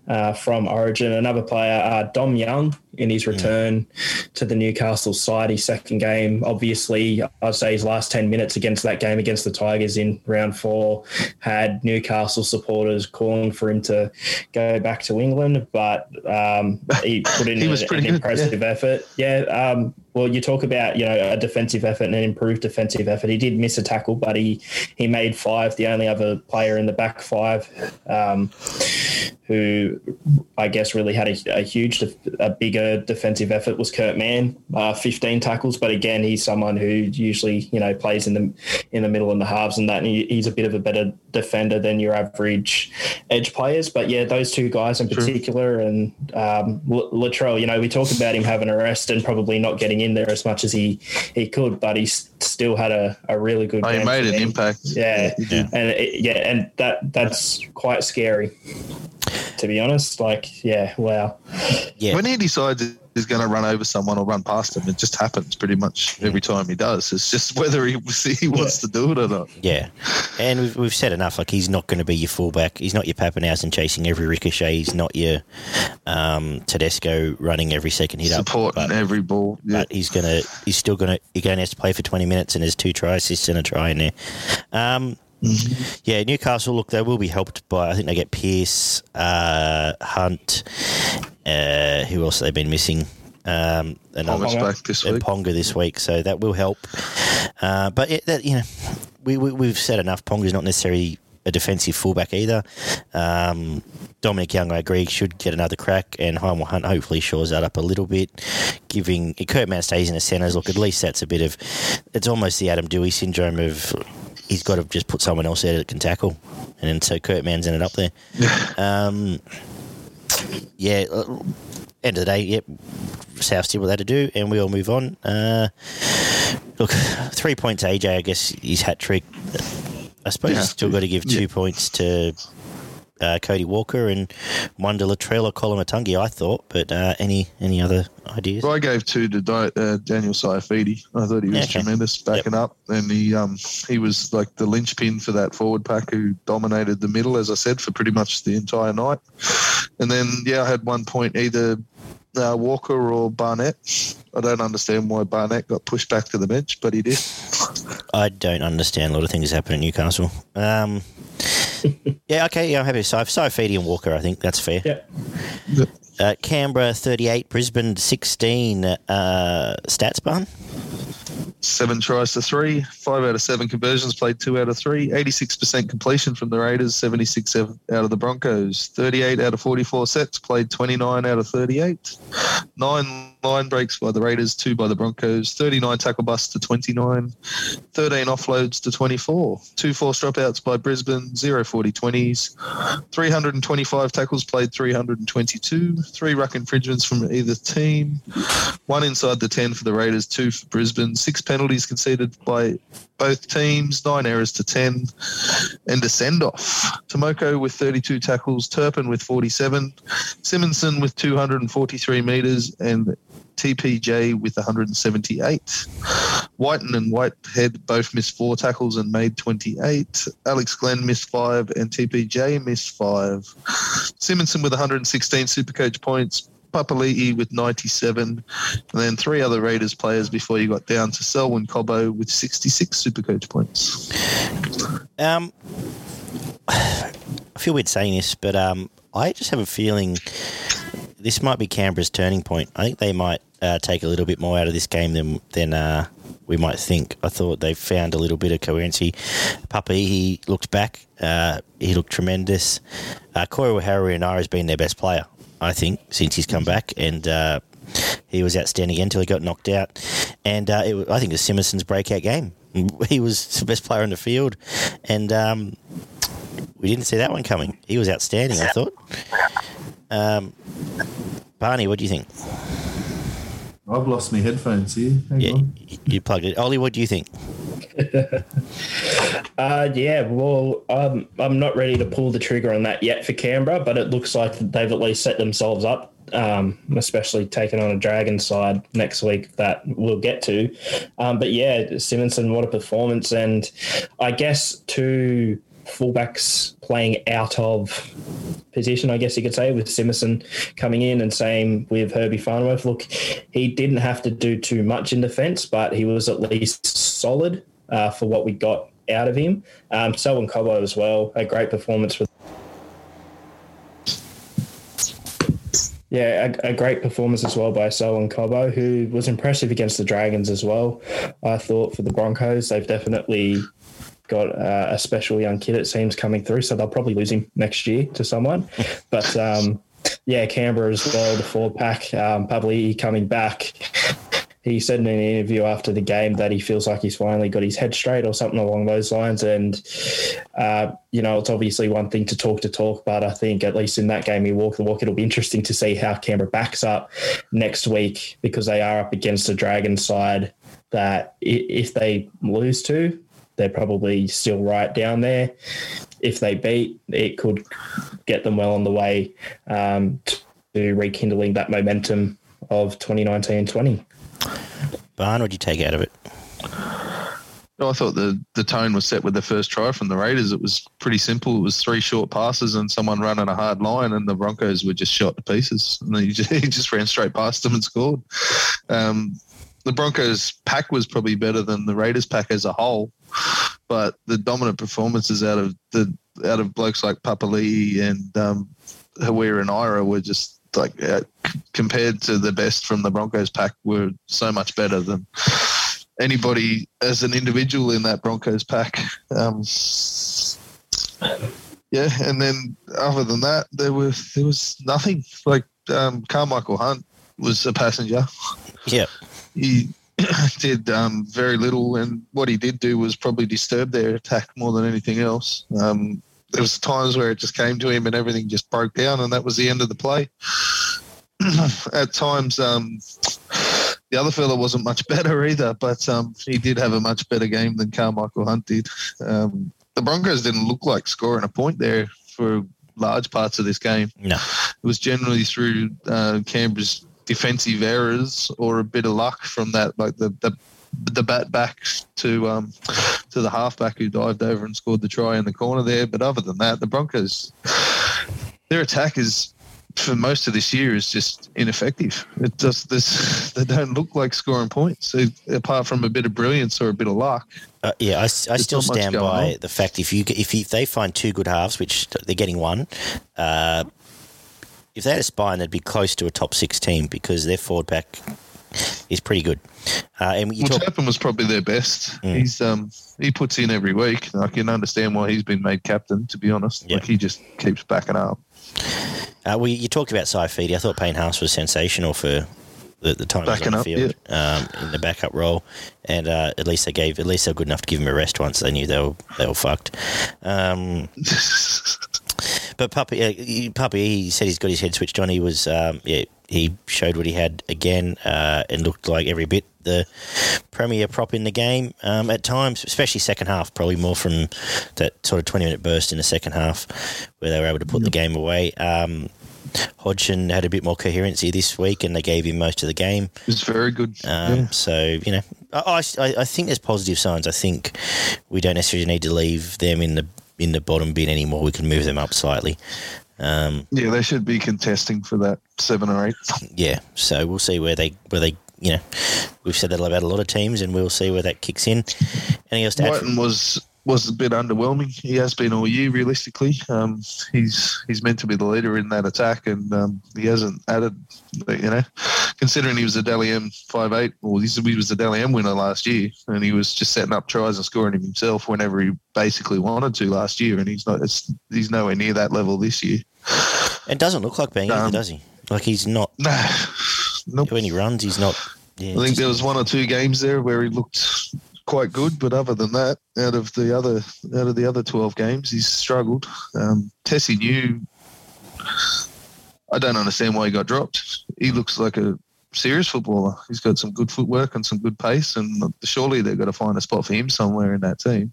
uh, from Origin, another player, uh, Dom Young, in his return to the Newcastle side, his second game. Obviously, I'd say his last 10 minutes against that game against the Tigers in round four had Newcastle supporters calling for him to go back to England, but um, he put in He was an, an good, impressive effort. Yeah. Um, well, you talk about you know a defensive effort and an improved defensive effort. He did miss a tackle, but he he made five. The only other player in the back five um, who I guess really had a, a huge, a bigger defensive effort was Kurt Mann, uh, 15 tackles. But again, he's someone who usually you know plays in the in the middle and the halves and that. And he, he's a bit of a better defender than your average edge players. But yeah, those two guys in particular, and um, Latrell. You know, we talked about him having a rest and probably not getting in there as much as he he could, but he still had a, a really good. Oh, he made an impact. Yeah, he did. and it, yeah, and that that's quite scary. To be honest, like yeah, wow. Yeah, When he decides he's going to run over someone or run past them, it just happens pretty much every time he does. It's just whether he he wants to do it or not. yeah, and we've, we've said enough. Like he's not going to be your fullback. He's not your Papenhuyzen chasing every ricochet. He's not your um, Tedesco running every second hit up. Supporting every ball. Yeah. but he's gonna he's still gonna you're gonna have to play for 20 minutes and there's two try assists and a try in there um yeah Newcastle look they will be helped by I think they get Pearce uh, Hunt uh, who else they've they been missing um, another Ponga's back this and week. Ponga this week so that will help uh, but it, that, you know we, we, we've said enough Ponga's not necessarily a defensive fullback either. Um, Dominic Young, I agree, should get another crack, and Hymel Hunt hopefully shores that up a little bit, giving Kurt Mann stays in the centres. Look, at least that's a bit of it's almost the Adam Doueihi syndrome of he's got to just put someone else there that can tackle, and then so Kurt Mann's ended up there. um, yeah, uh, end of the day, yep. South did what they had to do, and we all move on. Uh, look, three points, AJ. I guess his hat trick. I suppose Yeah. he's still got to give two Yeah. points to uh, Cody Walker and one to Latrell or Koloamatangi, I thought. But uh, any any other ideas? Well, I gave two to Di- uh, Daniel Saifiti. I thought he was Okay. tremendous backing up, and he um, he was like the linchpin for that forward pack who dominated the middle, as I said, for pretty much the entire night. And then yeah, I had one point either uh, Walker or Barnett. I don't understand why Barnett got pushed back to the bench, but he did. I don't understand a lot of things that happen at Newcastle. Um, yeah, okay, yeah, I'm happy. So Saifiti and Walker, I think that's fair. Yeah. Uh, Canberra 38, Brisbane 16. Uh, stats barn? Seven tries to three, five out of seven conversions, played two out of three, 86% completion from the Raiders, 76 out of the Broncos, 38 out of 44 sets, played 29 out of 38, nine line breaks by the Raiders, two by the Broncos, 39 tackle busts to 29, 13 offloads to 24, two forced dropouts by Brisbane, zero 40 20s, 325 tackles played, 322, three ruck infringements from either team, one inside the 10 for the Raiders, two for Brisbane, six penalties conceded by both teams, nine errors to 10, and a send off. Timoko with 32 tackles, Turpin with 47, Simonsson with 243 metres, and TPJ with 178. Wighton and Whitehead both missed four tackles and made 28. Alex Glenn missed five, and TPJ missed five. Simonsson with 116 Supercoach points. Papali'i with 97, and then three other Raiders players before you got down to Selwyn Cobbo with 66 Supercoach points. Um, I feel weird saying this, but um, I just have a feeling this might be Canberra's turning point. I think they might uh, take a little bit more out of this game than than uh, we might think. I thought they found a little bit of coherency. Papi, he looked back. Uh, he looked tremendous. Uh, Corey Harry has been their best player, I think, since he's come back, and uh, he was outstanding again until he got knocked out. And uh, it, I think it was Simonsson's breakout game. He was the best player in the field, and um, we didn't see that one coming. He was outstanding, I thought. Um, Barney, what do you think? I've lost my headphones here. Hang Yeah, on. you- you plugged it. Ollie, what do you think? Uh, yeah, well, I'm, I'm not ready to pull the trigger on that yet for Canberra, but it looks like they've at least set themselves up, um, especially taking on a Dragon side next week that we'll get to. Um, but yeah, Simonsson, what a performance. And I guess two fullbacks playing out of position, I guess you could say, with Simonsson coming in and same with Herbie Farnworth. Look, he didn't have to do too much in defence, but he was at least solid uh, for what we got out of him. Um, Selwyn Cobbo as well, a great performance for. Yeah, a, a great performance as well by Selwyn Cobbo, who was impressive against the Dragons as well. I thought for the Broncos, they've definitely got uh, a special young kid, it seems, coming through. So they'll probably lose him next year to someone. but um, yeah, Canberra as well, the four pack, um, Pavli coming back. He said in an interview after the game that he feels like he's finally got his head straight or something along those lines. And, uh, you know, it's obviously one thing to talk to talk, but I think at least in that game, he walk the walk. It'll be interesting to see how Canberra backs up next week because they are up against a Dragon side that if they lose to, they're probably still right down there. If they beat, it could get them well on the way um, to rekindling that momentum of 2019-20. Barn, what do you take out of it? I thought the, the tone was set with the first try from the Raiders. It was pretty simple. It was three short passes and someone running a hard line, and the Broncos were just shot to pieces. And he just, he just ran straight past them and scored. Um, the Broncos pack was probably better than the Raiders pack as a whole, but the dominant performances out of the out of blokes like Papali and um, Hawir and Ira were just like uh, compared to the best from the Broncos pack were so much better than anybody as an individual in that Broncos pack. Um, yeah, and then other than that, there was there was nothing. Like um, Karmichael Hunt was a passenger. Yeah. He did um, very little, and what he did do was probably disturb their attack more than anything else. Um, there was times where it just came to him and everything just broke down, and that was the end of the play. At times, um, the other fella wasn't much better either, but um, he did have a much better game than Karmichael Hunt did. Um, the Broncos didn't look like scoring a point there for large parts of this game. No. It was generally through uh, Canberra's defensive errors or a bit of luck from that, like the the, the bat back to um, to the halfback who dived over and scored the try in the corner there. But other than that, the Broncos, their attack is for most of this year is just ineffective. It just this they don't look like scoring points It- apart from a bit of brilliance or a bit of luck. Uh, yeah, I still stand by on. the fact if you if you, if they find two good halves, which they're getting one, uh, if they had a spine, they'd be close to a top six team because their forward pack is pretty good. Uh, and you Well, talk, Chapman was probably their best. Mm. He's um he puts in every week. I can understand why he's been made captain. To be honest, Yeah. like he just keeps backing up. uh, well, you talked about Saifiti. I thought Payne Haas was sensational for the, the time he was on the up, field um, in the backup role, and uh, at least they gave at least they were good enough to give him a rest once they knew they were they were fucked. Um, But Puppy, uh, he- Puppy, he said he's got his head switched on. He was, um, yeah, he showed what he had again uh, and looked like every bit the premier prop in the game um, at times, especially second half. Probably more from that sort of twenty minute burst in the second half where they were able to put the game away. Um, Hodgson had a bit more coherency this week, and they gave him most of the game. It's very good. Um, yeah. So you know, I, I, I think there's positive signs. I think we don't necessarily need to leave them in the in the bottom bin anymore. We can move them up slightly. Um, yeah, they should be contesting for that seven or eight. yeah, so we'll see where they where they you know we've said that about a lot of teams, and we'll see where that kicks in. Anything else to add? Wighton was was a bit underwhelming. He has been all year, realistically. Um, he's he's meant to be the leader in that attack, and um, he hasn't added. You know, considering he was a Dally M five eight, well, he's- he was the Dally M winner last year, and he was just setting up tries and scoring him himself whenever he basically wanted to last year, and he's not. It's, he's nowhere near that level this year. It doesn't look like being either, Um, does he? Like he's not Nah, nope. when he runs, he's not. Yeah, I think there was one or two games there where he looked quite good, but other than that, out of the other out of the other twelve games, he's struggled. Um, Tesi Niu. I don't understand why he got dropped. He looks like a serious footballer. He's got some good footwork and some good pace, and surely they've got to find a spot for him somewhere in that team.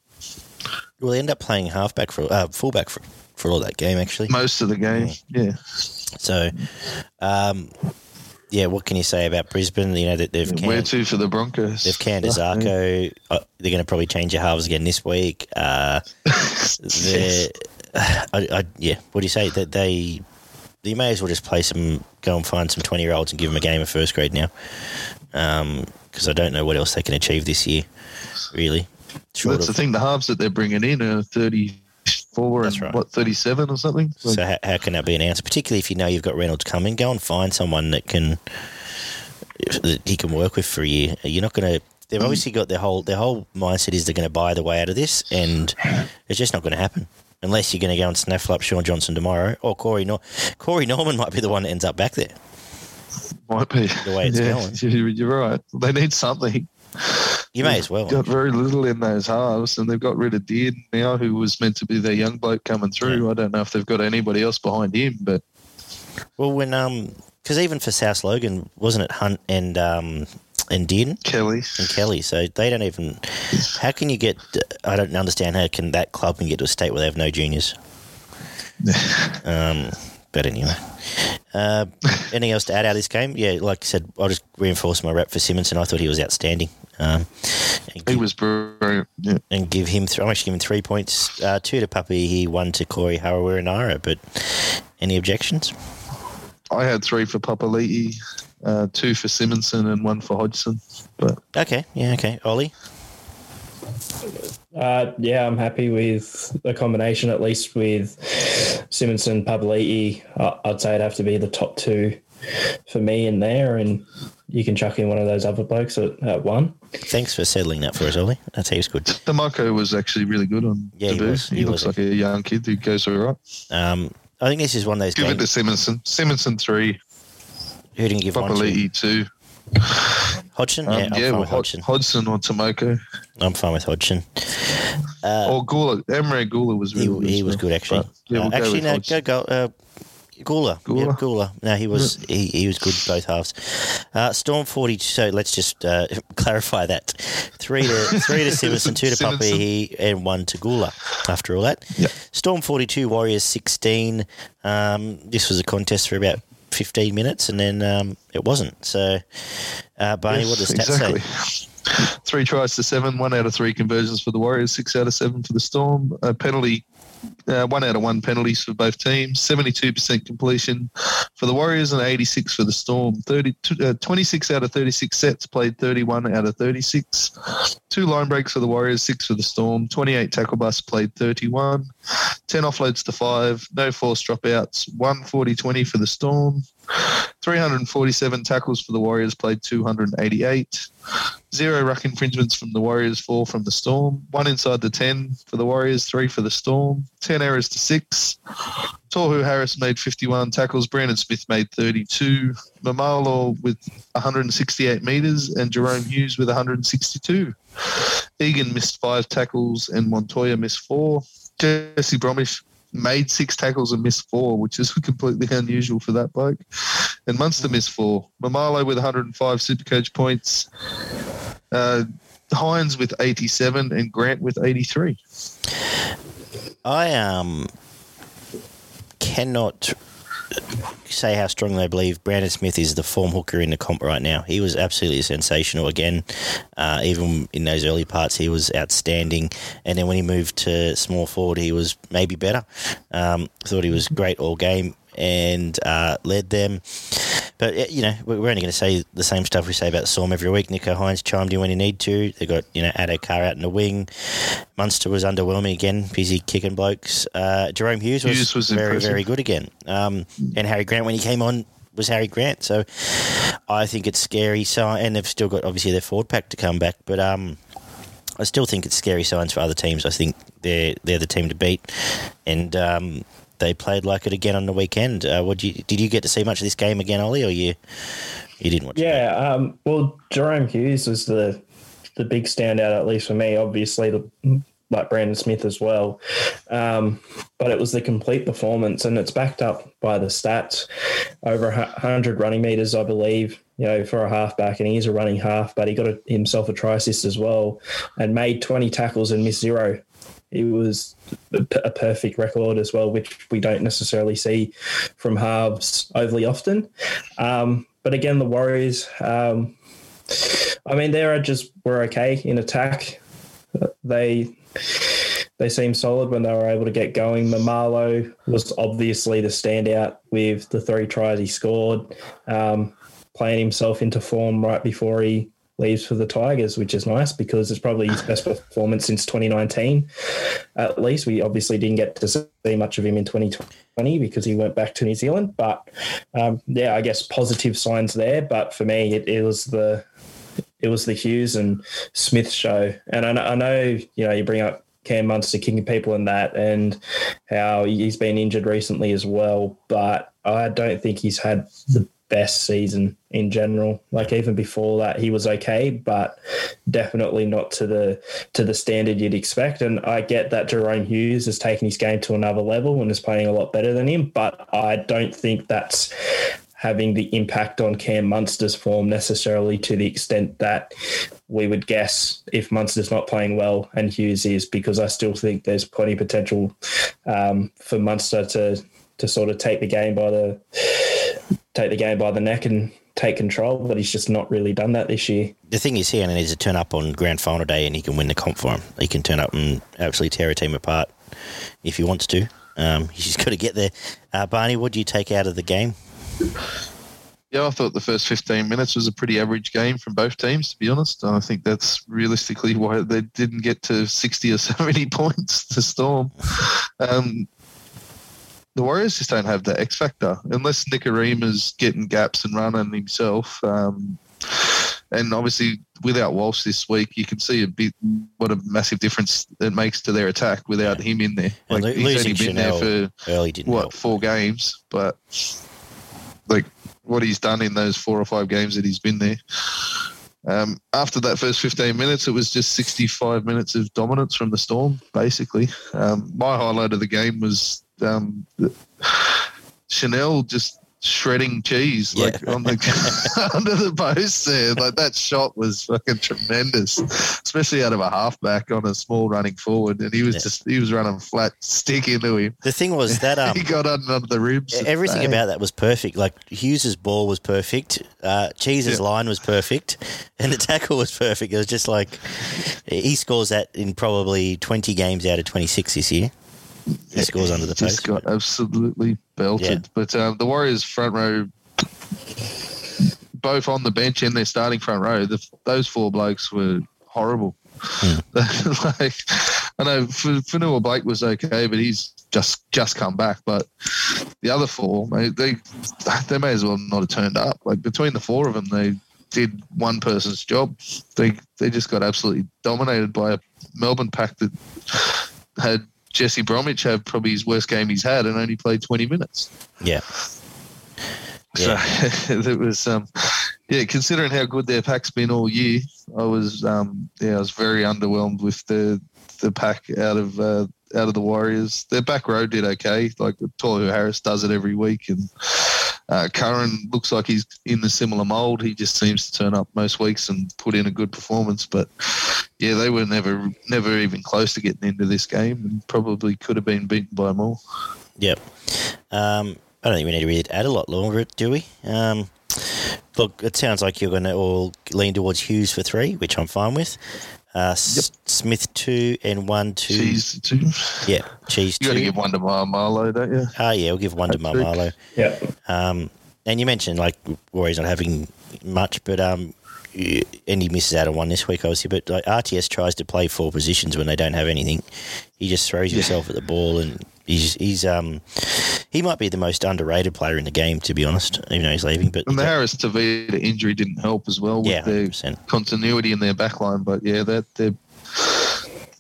well, they end up playing halfback for uh, fullback for for all that game actually. Most of the game, yeah. So, um, yeah, what can you say about Brisbane? You know that they've Where to for the Broncos? they've canned Azarko. Uh, they're going to probably change your halves again this week. Uh, I, I, yeah, what do you say? That they, you may as well just play some, go and find some twenty year olds and give them a game of first grade now, because I don't know what else they can achieve this year, really. Short That's the thing. The halves that they're bringing in are thirty-four That's and right. what thirty-seven or something. Like, so how, how can that be an answer? Particularly if you know you've got Reynolds coming, go and find someone that can that he can work with for a year. You're not going to. They've Mm. obviously got their whole their whole mindset is they're going to buy the way out of this, and it's just not going to happen unless you're going to go and snaffle up Shaun Johnson tomorrow or Corey Nor- Corey Norman might be the one that ends up back there. Might be The way it's going. You're, you're right. They need something. You may as well. Got very little in those halves, and they've got rid of Dearden now, who was meant to be their young bloke coming through. I don't know if they've got anybody else behind him, but Well, when um, because even for South Logan, wasn't it Hunt and um and Dearden? Kelly. and Kelly. So they don't even. How can you get? I don't understand how can that club can get to a state where they have no juniors. Um, but anyway, uh, anything else to add out of this game? Yeah, like I said, I'll just reinforce my rep for Simonsson. I thought he was outstanding. Um, and, He give, was brilliant. Yeah. and give him. Th- I'm actually giving three points. Uh, two to Puppy. He one to Corey Harawira But any objections? I had three for Papali'i, uh, two for Simonsson, and one for Hodgson. But Okay. Yeah. Okay. Ollie. Uh, yeah, I'm happy with the combination, at least with Simonsson, Pavliti. Uh, I'd say it'd have to be the top two for me in there, and you can chuck in one of those other blokes at, at one. Thanks for settling that for us, Ollie. That heaps good. Demarco was actually really good on Yeah, he was. He, He looks was. like a young kid who goes all right. Um, I think this is one of those Give it to Simonsson. Simonsson three, Who didn't give one to? Papali'i two. Hodgson? Um, yeah, I'm yeah, fine well, with Hod- Hodgson. Hodgson or Timoko. I'm fine with Hodgson. Uh, or Guler. Emre Guler was he, really good. he was good, actually. But, yeah, Uh, we'll go actually, with no, Hodgson. go, go. Uh, Guler. Guler. Yep, Guler. No, he was he, he was good both halves. Uh, Storm forty. So let's just uh, clarify that: three to three to Simonsson, two to Simonsson. And one to Guler. After all that, Yep. Storm forty two, Warriors sixteen. Um, this was a contest for about fifteen minutes, and then um, it wasn't. So, uh, Barney, what does Yes, stats exactly. say? Three tries to seven, one out of three conversions for the Warriors, six out of seven for the Storm. A penalty, uh, one out of one penalties for both teams. Seventy-two percent completion for the Warriors and eighty-six for the Storm. 30, uh, Twenty-six out of thirty-six sets played, thirty-one out of thirty-six. Two line breaks for the Warriors, six for the Storm. Twenty-eight tackle busts played, thirty-one. Ten offloads to five, no forced dropouts. One 40-20 for the Storm. 347 tackles for the Warriors, played 288. Zero ruck infringements from the Warriors, four from the Storm. One inside the 10 for the Warriors, three for the Storm. 10 errors to six. Tohu Harris made 51 tackles. Brandon Smith made 32. Maumalo with 168 metres and Jerome Hughes with 162. Egan missed five tackles and Montoya missed four. Jesse Bromwich made six tackles and missed four, which is completely unusual for that bloke. And Munster missed four. Maumalo with 105 Supercoach points. Uh, Hynes with 87 and Grant with 83. I um cannot say how strongly I believe Brandon Smith is the form hooker in the comp right now. He was absolutely sensational again. Uh, even in those early parts, he was outstanding. And then when he moved to small forward, he was maybe better. Um, thought he was great all game and uh, led them. But you know, we're only going to say the same stuff we say about Storm every week. Nicho Hynes chimed in when he need to. They got you know Addo Carr out in the wing. Munster was underwhelming again, busy kicking blokes. Uh, Jerome Hughes was, Hughes was very impressive. very good again. Um, and Harry Grant when he came on was Harry Grant. So I think it's scary. So and they've still got obviously their forward pack to come back, but um. I still think it's scary signs for other teams. I think they're they're the team to beat, and um, they played like it again on the weekend. Uh, you, did you get to see much of this game again, Ollie, or you you didn't watch? Yeah, um, well, Jerome Hughes was the the big standout, at least for me. Obviously, the, like Brandon Smith as well, um, but it was the complete performance, and it's backed up by the stats. Over a hundred running meters, I believe. You know, for a halfback, and he's a running half, but he got a, himself a try assist as well, and made twenty tackles and missed zero. It was a perfect record as well, which we don't necessarily see from halves overly often. Um, but again, the Warriors, um, I mean, are just were okay in attack. They they seemed solid when they were able to get going. Maumalo was obviously the standout with the three tries he scored, um, playing himself into form right before he leaves for the Tigers, which is nice because it's probably his best performance since 2019. At least we obviously didn't get to see much of him in 2020 because he went back to New Zealand. But um, yeah, I guess positive signs there. But for me, it, it was the it was the Hughes and Smith show. And I I know you know you bring up Cam Munster kicking people in that and how he's been injured recently as well. But I don't think he's had the best season in general. Like even before that, he was okay, but definitely not to the to the standard you'd expect. And I get that Jerome Hughes has taken his game to another level and is playing a lot better than him, but I don't think that's having the impact on Cam Munster's form necessarily to the extent that we would guess if Munster's not playing well and Hughes is, because I still think there's plenty of potential um, for Munster to to sort of take the game by the take the game by the neck and take control, but he's just not really done that this year. The thing is, he only needs to turn up on grand final day, and he can win the comp for him. He can turn up and absolutely tear a team apart if he wants to. Um, he's just got to get there. Uh, Barney, what do you take out of the game? Yeah, I thought the first 15 minutes was a pretty average game from both teams, to be honest. And I think that's realistically why they didn't get to 60 or 70 points to Storm. Um, the Warriors just don't have that X factor unless Nikorima's getting gaps and running himself. Um, and obviously, without Walsh this week, you can see a bit what a massive difference it makes to their attack without him in there. Like lo- he's only been there for Early didn't what help. four games, but like what he's done in those four or five games that he's been there. Um, after that first 15 minutes, it was just 65 minutes of dominance from the Storm, basically. Um, my highlight of the game was um, Chanel just shredding cheese Yeah. like on the under the post there. Like that shot was fucking tremendous, especially out of a halfback on a small running forward, and he was Yeah. just he was running flat stick into him. The thing was that um, he got under, under the ribs. everything bang. about that was perfect. Like Hughes's ball was perfect, uh, Cheese's Yeah. line was perfect, and the tackle was perfect. It was just like he scores that in probably twenty games out of twenty six this year. He scores under the just post. got absolutely belted. Yeah. But um, the Warriors front row, both on the bench and their starting front row, the, those four blokes were horrible. Hmm. like, I know Fonua Blake was okay, but he's just just come back. But the other four, they, they they may as well not have turned up. Like between the four of them, they did one person's job. They they just got absolutely dominated by a Melbourne pack that had Jesse Bromwich have probably his worst game he's had and only played 20 minutes. Yeah, So it was, um, yeah, considering how good their pack's been all year, I was, um, yeah, I was very underwhelmed with the the pack out of uh, out of the Warriors. Their back row did okay. Like Tohu Harris does it every week, and uh, Curran looks like he's in the similar mould. He just seems to turn up most weeks and put in a good performance. But yeah, they were never never even close to getting into this game, and probably could have been beaten by more. Yep. Um, I don't think we need to really add a lot longer, do we? Um, look, it sounds like you're going to all lean towards Hughes for three, which I'm fine with. Uh, S- Smith two and one two. Cheese too. yeah, cheese You got to give one to Mar- Marlowe, don't you? Ah, yeah, we'll give one to Hat-trick. Maumalo. Yeah. Um, and you mentioned like Warriors not having much, but um, and he misses out on one this week, obviously. But like RTS tries to play four positions when they don't have anything. He just throws himself at the ball, and he's he's um he might be the most underrated player in the game, to be honest. Even though he's leaving, but And the Harris Tavita injury didn't help as well with yeah, their 100%. continuity in their backline. But yeah, that they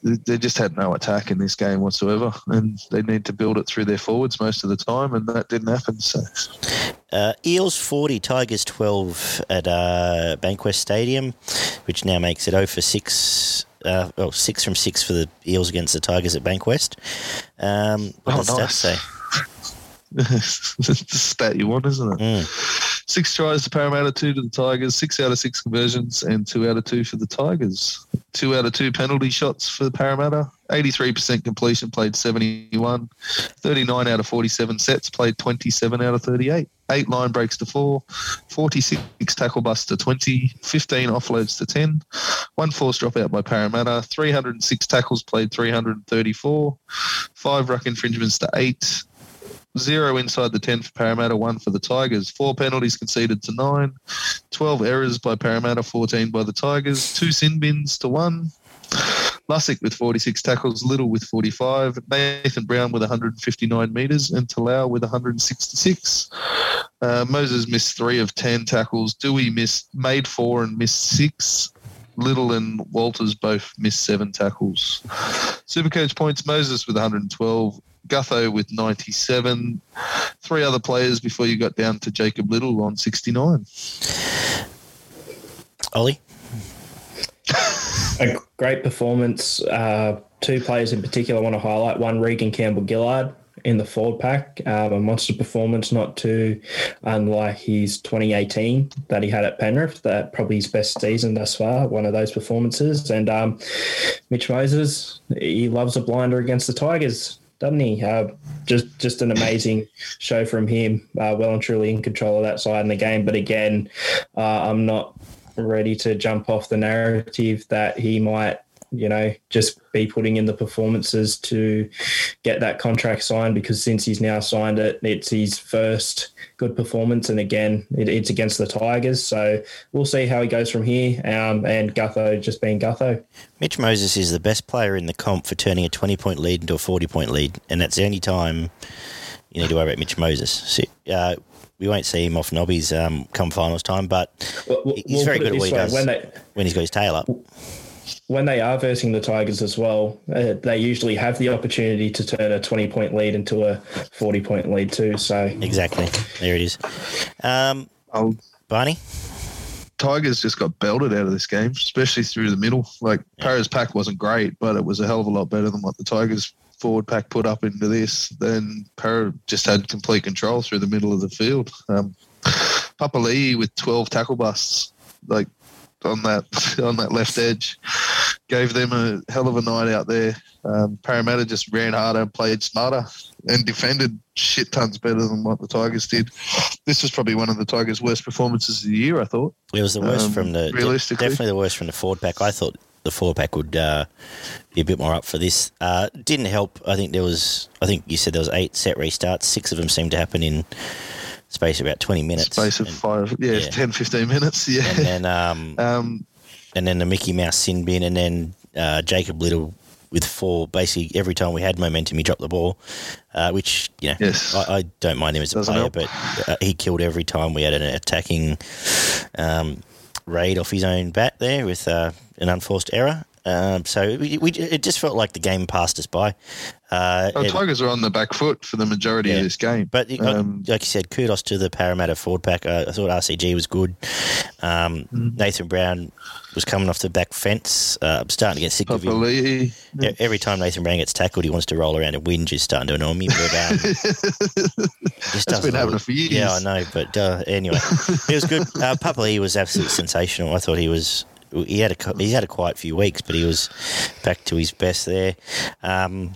they just had no attack in this game whatsoever, and they need to build it through their forwards most of the time, and that didn't happen. So Uh, Eels 40, Tigers 12 at uh, Bankwest Stadium, which now makes it 0 for 6. Uh, well, 6 from 6 for the Eels against the Tigers at Bankwest. Um, what Oh, nice. say? It's the stat you want, isn't it? Mm. Six tries to Parramatta, two to the Tigers, six out of six conversions, and two out of two for the Tigers. Two out of two penalty shots for Parramatta. 83% completion, played 71. 39 out of 47 sets, played 27 out of 38. Eight line breaks to four. 46 tackle busts to 20. 15 offloads to 10. One forced dropout by Parramatta. 306 tackles, played 334. Five ruck infringements to eight zero inside the 10 for Parramatta, one for the Tigers. Four penalties conceded to nine, 12 errors by Parramatta, 14 by the Tigers, two sin bins to one. Lussick with 46 tackles, Little with 45, Nathan Brown with 159 metres, and Talau with 166. Uh, Moses missed three of 10 tackles. Doueihi missed, made four and missed six. Little and Walters both missed seven tackles. Supercoach points Moses with 112, Gutho with 97, three other players before you got down to Jacob Little on 69. Ollie? A great performance. Uh, two players in particular I want to highlight. One, Reagan Campbell-Gillard in the forward pack. Um, a monster performance, not too unlike his 2018 that he had at Penrith. That probably his best season thus far. One of those performances. And um, Mitch Moses, he loves a blinder against the Tigers. Doesn't he? Uh, just just an amazing show from him. Uh, well and truly in control of that side in the game. But again, uh, I'm not ready to jump off the narrative that he might, you know, just be putting in the performances to get that contract signed because since he's now signed it, it's his first good performance. And again, it, it's against the Tigers. So we'll see how he goes from here. Um, and Gutho just being Gutho. Mitch Moses is the best player in the comp for turning a 20 point lead into a 40 point lead, and that's the only time you need to worry about Mitch Moses. So, uh, we won't see him off nobbies um, come finals time, but We'll- we'll- he's we'll very good at what he does When they, when he's got his tail up. When they are versing the Tigers as well, uh, they usually have the opportunity to turn a 20 point lead into a 40 point lead too. So Exactly. There it is. Um, Oh, Barney? Tigers just got belted out of this game, especially through the middle. Like Paris pack wasn't great, but it was a hell of a lot better than what the Tigers forward pack put up into this, then Para just had complete control through the middle of the field. Um, Papali'i with 12 tackle busts, like on that on that left edge, gave them a hell of a night out there. Um, Parramatta just ran harder and played smarter and defended shit tons better than what the Tigers did. This was probably one of the Tigers' worst performances of the year, I thought. It was the worst Um, from the realistically. definitely the worst from the forward pack. I thought the forward pack would uh, be a bit more up for this. Uh, didn't help. I think there was. I think you said there was eight set restarts. Six of them seemed to happen in space of about twenty minutes. Space of and, five, yeah, yeah. 10, 15 minutes. Yeah. and then um, um, and then the Mickey Mouse sin bin, and then uh, Jacob Little with four. Basically, every time we had momentum, he dropped the ball, uh, which you know, Yes. I, I don't mind him as a Doesn't player, help. but uh, he killed every time we had an attacking um, raid off his own bat there with uh, an unforced error. Um, so we, we, it just felt like the game passed us by. Uh, the it- Tigers are on the back foot for the majority Yeah. of this game. but Um, like you said, kudos to the Parramatta forward pack. Uh, I thought RCG was good. Um, Mm. Nathan Brown was coming off the back fence. Uh, I'm starting to get sick of him. Papali'i, E- Every time Nathan Brown gets tackled, he wants to roll around and whinge. Is starting to annoy me. But um, just That's doesn't been happening for years. Yeah, I know. But uh, anyway, it was good. Uh, Papali was absolutely sensational. I thought he was. He had a he's had a quiet few weeks, but he was back to his best there. Um,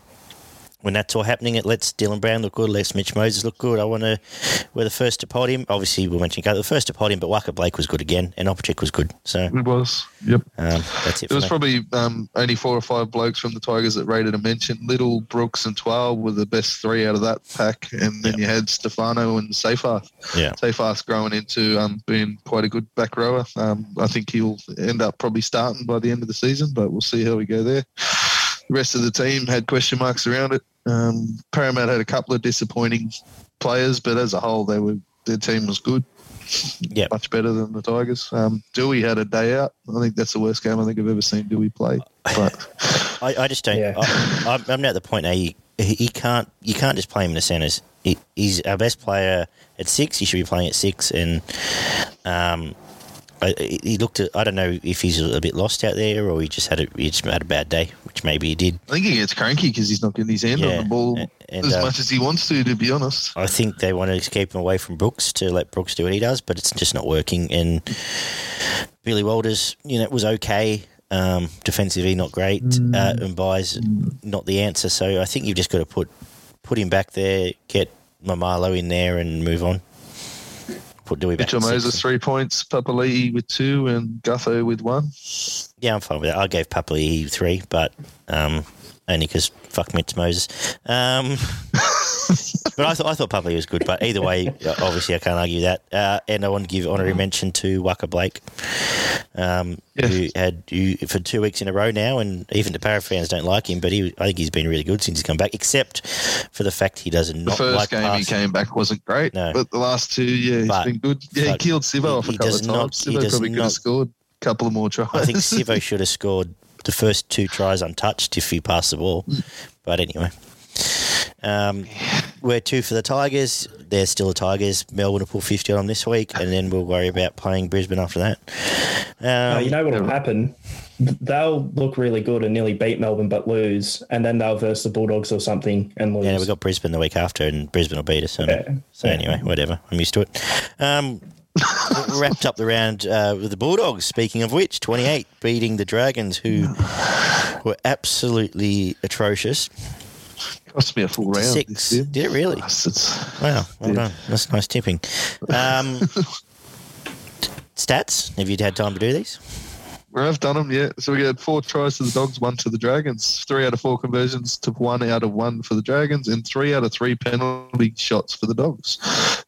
when that's all happening, it lets Dylan Brown look good, lets Mitch Moses look good. I want to. We're the first to pod him. Obviously, we mentioned the first to pod him, but Waqa Blake was good again, and Opachek was good. So It was. Yep. um, that's it. It For was me. probably um, only four or five blokes from the Tigers that rated a mention. Little, Brooks, and Twelve were the best three out of that pack, and then Yep. you had Stefano and Seyfarth. Yeah. Seyfarth's growing into um, being quite a good back rower. Um, I think he'll end up probably starting by the end of the season, but we'll see how we go there. The rest of the team had question marks around it. Um, Parramatta had a couple of disappointing players, but as a whole, they were their team was good. Yep. much better than the Tigers. Um, Doueihi had a day out. I think that's the worst game I think I've ever seen Doueihi play. But I, I just don't. Yeah. I, I'm, I'm at the point now. You, he he can't. You can't just play him in the centres. He, he's our best player at six. He should be playing at six. And um, I, he looked at. I don't know if he's a bit lost out there or he just had a he just had a bad day, which maybe he did. I think he gets cranky because he's not getting his hand Yeah, on the ball and- and, as uh, much as he wants to. To be honest, I think they want to keep him away from Brooks to let Brooks do what he does, but it's just not working. And Billy Walters, you know, was okay. Um, defensively, not great. Uh, and buys not the answer. So I think you've just got to put put him back there, get Maumalo in there, and move on. Put Doueihi back. Mitchell. Moses three points, Papali'i with two, and Gutho with one. Yeah, I'm fine with that. I gave Papali three, but um, only because fuck Mitch Moses. Um, but I thought I thought Papali was good. But either way, obviously I can't argue that. Uh, and I want to give honorary mention to Waqa Blake, um, Yes. who had you for two weeks in a row now, and even the Para fans don't like him. But he, I think he's been really good since he's come back, except for the fact he doesn't. The not first like game he came back wasn't great, No. but the last two, yeah, he's But- been good. Yeah, he killed Sivo off a couple does of not- times. he Sivo probably could have scored a couple of more tries. I think Sivo should have scored the first two tries untouched if he passed the ball. But anyway, um, we're two for the Tigers. They're still the Tigers. Melbourne will pull 50 on them this week, and then we'll worry about playing Brisbane after that. Um, you know what will happen? They'll look really good and nearly beat Melbourne, but lose, and then they'll verse the Bulldogs or something and lose. yeah, we've got Brisbane the week after, and Brisbane will beat us. So, Yeah. so Yeah. anyway, whatever. I'm used to it. Um, wrapped up the round uh, with the Bulldogs. Speaking of which, 28 beating the Dragons, who were absolutely atrocious. Cost me a full round. Six. Did it really? Bastards. Wow, well Yeah. done. That's nice tipping. Um, stats. Have you had time to do these? We have done them, yeah. So we had four tries to the Dogs, one to the Dragons. Three out of four conversions to one out of one for the Dragons, and three out of three penalty shots for the Dogs.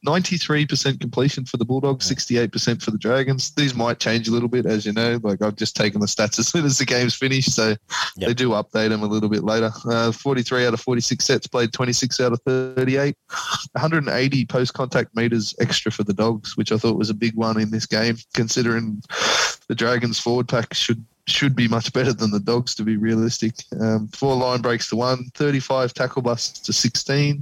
93% completion for the Bulldogs, 68% for the Dragons. These might change a little bit, as you know. Like I've just taken the stats as soon as the game's finished, so Yep. they do update them a little bit later. Uh, 43 out of 46 sets played, 26 out of 38. 180 post contact meters extra for the Dogs, which I thought was a big one in this game, considering the Dragons forward pack should should be much better than the Dogs to be realistic. Um, four line breaks to one, 35 tackle busts to 16.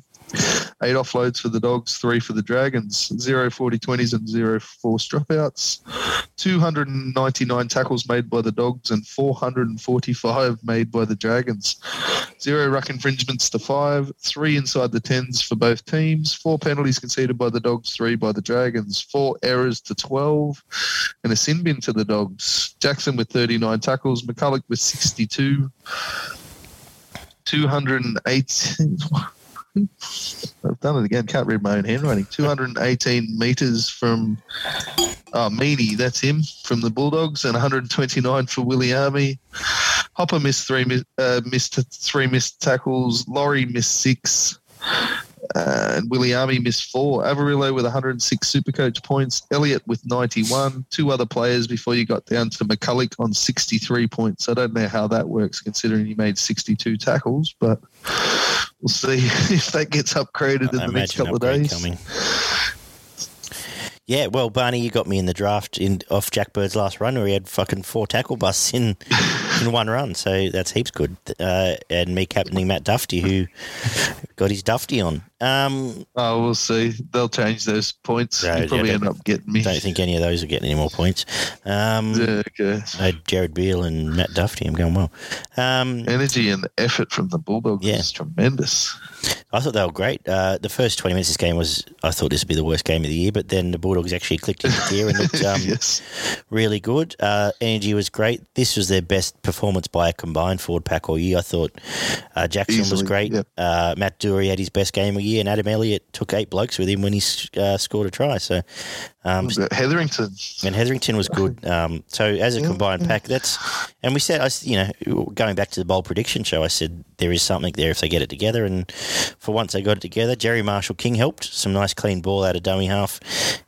Eight offloads for the Dogs, three for the Dragons, zero 40 20s and zero force dropouts, 299 tackles made by the Dogs and 445 made by the Dragons, zero ruck infringements to five, three inside the tens for both teams, four penalties conceded by the Dogs, three by the Dragons, four errors to 12, and a sin bin to the Dogs. Jackson with 39 tackles, McCullough with 62. 218. I've done it again. Can't read my own handwriting. 218 meters from oh, Meaney, that's him from the Bulldogs, and 129 for Willie Army. Hopper missed three, uh, missed three missed tackles. Lawrie missed six. Uh, and Willie Army missed four. Averillo with 106 Supercoach points. Elliott with 91. Two other players before you got down to McCullough on 63 points. I don't know how that works considering he made 62 tackles, but we'll see if that gets upgraded in the next couple of days. coming. Yeah, well, Barney, you got me in the draft in off Jack Bird's last run where he had fucking four tackle busts in in one run, so that's heaps good. Uh, and me captaining Matt Dufty, who got his Dufty on. Um, Oh, we'll see. They'll change those points. Yeah, you probably end up getting me. don't think any of those are getting any more points. Um, Yeah, okay. I had Jared Beal and Matt Dufty. I'm going well. Um, Energy and effort from the Bulldogs Yeah. is tremendous. I thought they were great. Uh, the first 20 minutes of this game was, I thought this would be the worst game of the year, but then the Bulldogs actually clicked into gear and looked um, yes. really good. Uh, energy was great. This was their best performance by a combined forward pack all year. I thought uh, Jackson was great. yep. Uh, Matt Doorey had his best game of the year, and Adam Elliott took eight blokes with him when he uh, scored a try. So, um, Hetherington. and Hetherington was good. Um, so as a combined pack, that's and we said, I you know, going back to the bold prediction show, I said there is something there if they get it together, and for once they got it together. Jerry Marshall King helped some nice clean ball out of dummy half,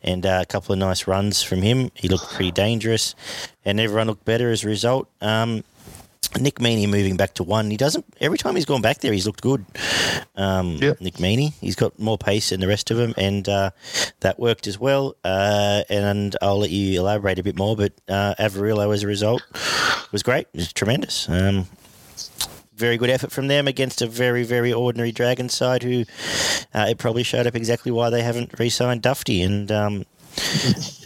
and uh, a couple of nice runs from him. He looked pretty dangerous, and everyone looked better as a result. Um, Nick Meaney moving back to one. He doesn't. Every time he's gone back there, he's looked good. Um, Yep. Nick Meaney. He's got more pace than the rest of them, and uh, that worked as well. Uh, and I'll let you elaborate a bit more. But uh, Averillo, as a result, was great. It was tremendous. Um, very good effort from them against a very, very ordinary Dragon side who uh, it probably showed up exactly why they haven't re-signed Dufty. And um,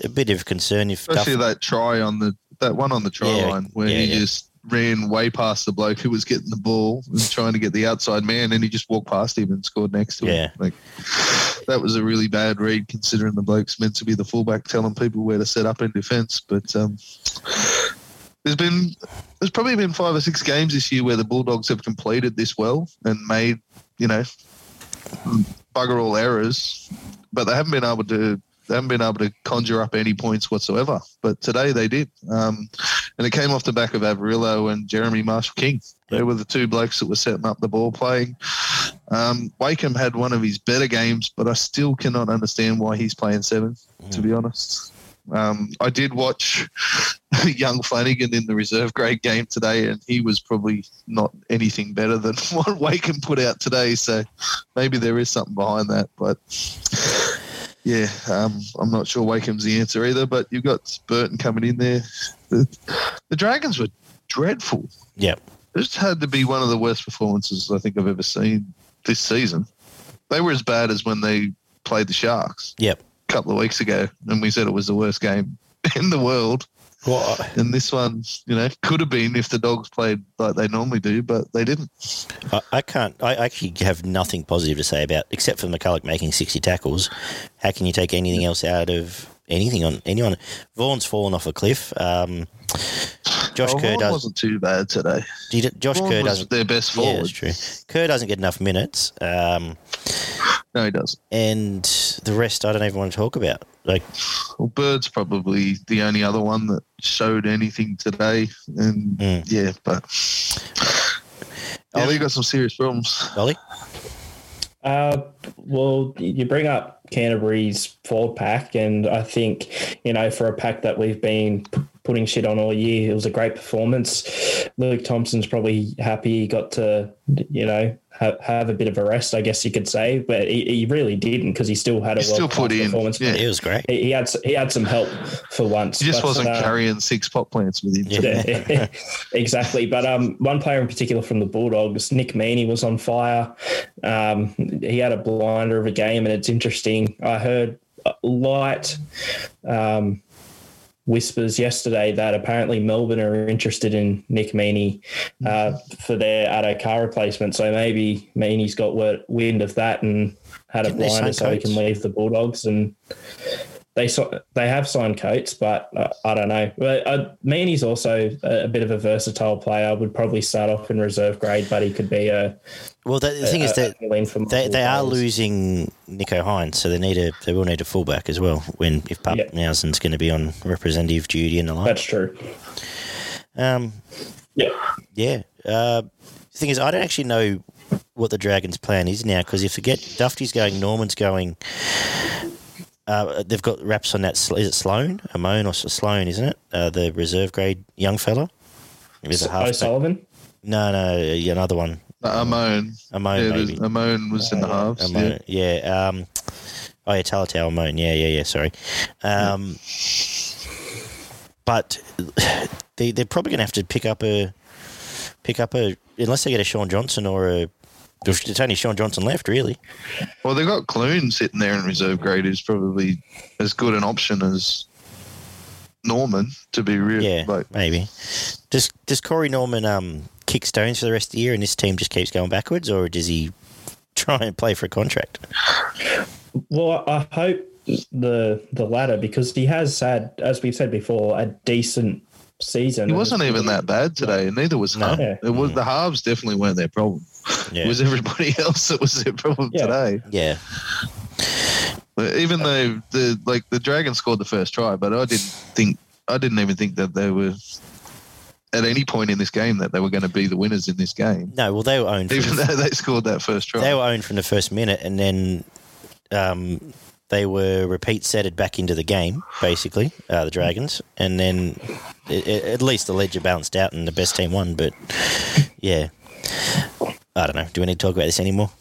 a bit of concern if Especially that try on the that one on the try Yeah, line where yeah, he yeah. just ran way past the bloke who was getting the ball and trying to get the outside man, and he just walked past him and scored next to Yeah. him. Like that was a really bad read considering the bloke's meant to be the fullback telling people where to set up in defence. But um, there's been there's probably been five or six games this year where the Bulldogs have completed this well and made you know bugger all errors, but they haven't been able to they haven't been able to conjure up any points whatsoever. But today they did, um, and it came off the back of Averillo and Jeremy Marshall King. They were the two blokes that were setting up the ball playing. Um, Wakeham had one of his better games, but I still cannot understand why he's playing seven. To be honest, um, I did watch young Flanagan in the reserve grade game today, and he was probably not anything better than what Wakeham put out today. So maybe there is something behind that, but yeah, um, I'm not sure Wakeham's the answer either. But you've got Burton coming in there. The, the Dragons were dreadful. yeah, This had to be one of the worst performances I think I've ever seen this season. They were as bad as when they played the Sharks yep. a couple of weeks ago, and we said it was the worst game in the world. Well, And this one, you know, could have been if the Dogs played like they normally do, but they didn't. I, I can't. I actually have nothing positive to say about, except for McCullough making sixty tackles. How can you take anything else out of anything on anyone? Vaughan's fallen off a cliff. Um, Josh Oh, Kerr Vaughan does. wasn't too bad today. did- Josh Vaughan Kerr was doesn't. their best Yeah, forward. that's true. Kerr doesn't get enough minutes, um, no, he doesn't. and the rest I don't even want to talk about. Like, Well, Bird's probably the only other one that showed anything today, and Mm. yeah, but yeah, Ollie? they got some serious problems. Ollie, Uh, well, you bring up Canterbury's forward pack, and I think you know for a pack that we've been putting shit on all year. It was a great performance. Luke Thompson's probably happy he got to, you know, have, have a bit of a rest, I guess you could say, but he, he really didn't because he still had a still put in, performance. yeah. It was great. He, he had he had some help for once. He just but, wasn't uh, carrying six pot plants with him. Yeah. yeah, exactly. But um, one player in particular from the Bulldogs, Nick Meaney, was on fire. Um, he had a blinder of a game, and it's interesting. I heard light um, whispers yesterday that apparently Melbourne are interested in Nick Meaney uh, for their Addo-Carr replacement. So maybe Meaney's got wind of that and had a Didn't they blinder so he can leave the Bulldogs and they they have signed Coates, but uh, I don't know. But uh, Meaney's also a, a bit of a versatile player. Would probably start off in reserve grade, but he could be a. Well, the, the thing is that they, they are losing Nicho Hynes, so they need a they will need a fullback as well. When if Pup Yeah. Nelson's going to be on representative duty and the like. That's true. Um, Yeah. yeah. Uh, the thing is, I don't actually know what the Dragons' plan is now because if you get Dufty's going, Norman's going. Uh, they've got wraps on that. Is it Sloan? Amon or S- Sloan, isn't it? Uh, the reserve grade young fella. He was a half. O'Sullivan. No, no, another one. Uh, Amon. Amon, yeah, maybe. Amon was in the halves. Amon, yeah. yeah. Um, oh, yeah, Talatau Amone. Yeah, yeah, yeah. Sorry. Um, But they, they're probably going to have to pick up a pick up a unless they get a Shaun Johnson or a. It's only Shaun Johnson left, really. Well, they've got Clune sitting there in reserve grade, who's probably as good an option as Norman, to be real. Yeah, Like, maybe. Does Does Corey Norman um, kick stones for the rest of the year, and this team just keeps going backwards, or does he try and play for a contract? Well, I hope the the latter because he has had, as we've said before, a decent season. he wasn't even that bad today, and neither was No. Hunt. Yeah. It was the halves definitely weren't their problem. Yeah, was everybody else that was their problem Yeah. today. yeah, Even though the like the Dragons scored the first try, but I didn't think I didn't even think that they were at any point in this game that they were going to be the winners in this game. no. Well, they were owned. From Even the, though they scored that first try. they were owned from the first minute, and then um, they were repeat setted back into the game, basically, uh, the Dragons, and then it, it, at least the ledger balanced out, and the best team won. But yeah, I don't know. Do we need to talk about this anymore?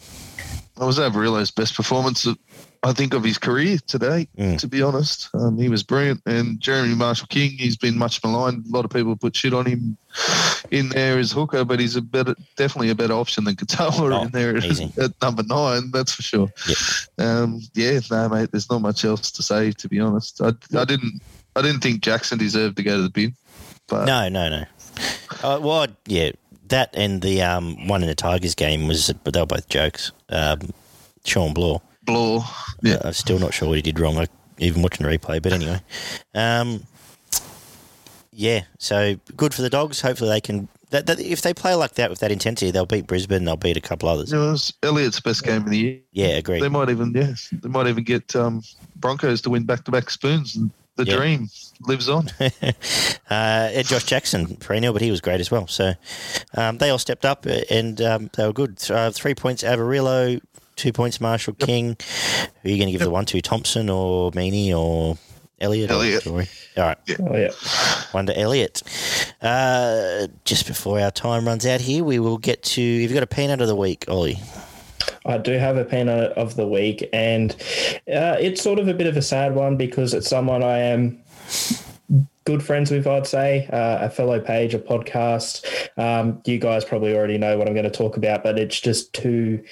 I was Averillo's best performance, of, I think, of his career today. Mm. To be honest, um, he was brilliant. And Jeremy Marshall King, he's been much maligned. A lot of people put shit on him in there as hooker, but he's a better, definitely a better option than Katoa Oh, in there at, at number nine. That's for sure. Yep. Um, yeah, no, mate. There's not much else to say. To be honest, I, I didn't, I didn't think Jackson deserved to go to the bin. But No, no, no. Uh, well, I'd- yeah, that and the um, one in the Tigers game was, but they were both jokes. Um, Shawn Blore. Blore, yeah. I'm still not sure what he did wrong, like, even watching the replay. But anyway, um, yeah. So good for the dogs. Hopefully they can. That, that, if they play like that with that intensity, they'll beat Brisbane. They'll beat a couple others. It was Elliott's best game of the year. Yeah, agreed. They might even, yeah, they might even get um, Broncos to win back-to-back spoons. And the Yeah. dream lives on. uh, and Josh Jackson perennial, but he was great as well. So um, they all stepped up and um, they were good. Uh, three points Averillo, two points Marshall King. Who are you going to give the one to? Thompson or Meaney or Elliott? or Elliott. Corey? All right, Oh yeah. one to Elliott. Uh, just before our time runs out here, we will get to. Have you got a peanut of the week, Ollie? I do have a peanut of the week, and uh, it's sort of a bit of a sad one because it's someone I am good friends with, I'd say, uh, a fellow page, a podcast. Um, you guys probably already know what I'm going to talk about, but it's just too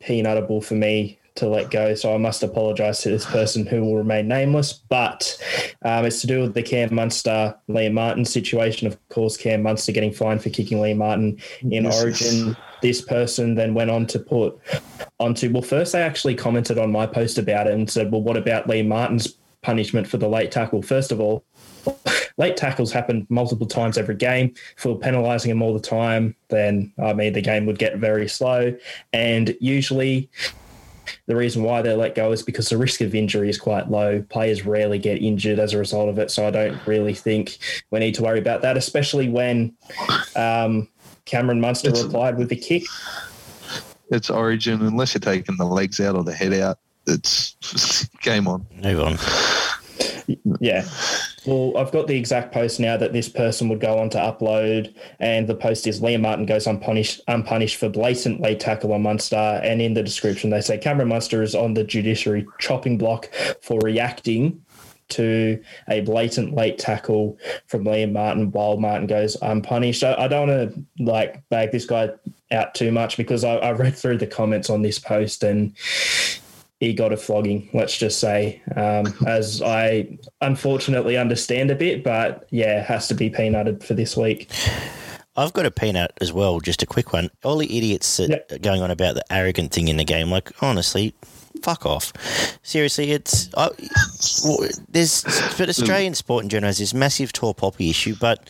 peanutable for me to let go. So I must apologise to this person who will remain nameless. But um, it's to do with the Cam Munster Liam Martin situation. Of course, Cam Munster getting fined for kicking Liam Martin in Yes. Origin. This person then went on to put onto well, first they actually commented on my post about it and said, Well, what about Liam Martin's punishment for the late tackle? First of all, late tackles happen multiple times every game. If we're penalising them all the time, then I mean the game would get very slow. And usually the reason why they're let go is because the risk of injury is quite low. Players rarely get injured as a result of it. So I don't really think we need to worry about that, especially when um, Cameron Munster It's- replied with a kick. It's Origin, unless you're taking the legs out or the head out. It's game on. Move on. Yeah. Well, I've got the exact post now that this person would go on to upload, and the post is Liam Martin goes unpunished, unpunished for blatant late tackle on Munster. And in the description, they say Cameron Munster is on the judiciary chopping block for reacting to a blatant late tackle from Liam Martin while Martin goes unpunished. I, I don't want to like bag this guy out too much because I, I read through the comments on this post and he got a flogging, let's just say, um, as I unfortunately understand a bit, but yeah, has to be peanutted for this week. I've got a peanut as well, just a quick one. All the idiots that Yep. are going on about the arrogant thing in the game, like, honestly, fuck off. Seriously, it's. I, well, there's. But Australian sport in general has this massive tall poppy issue, but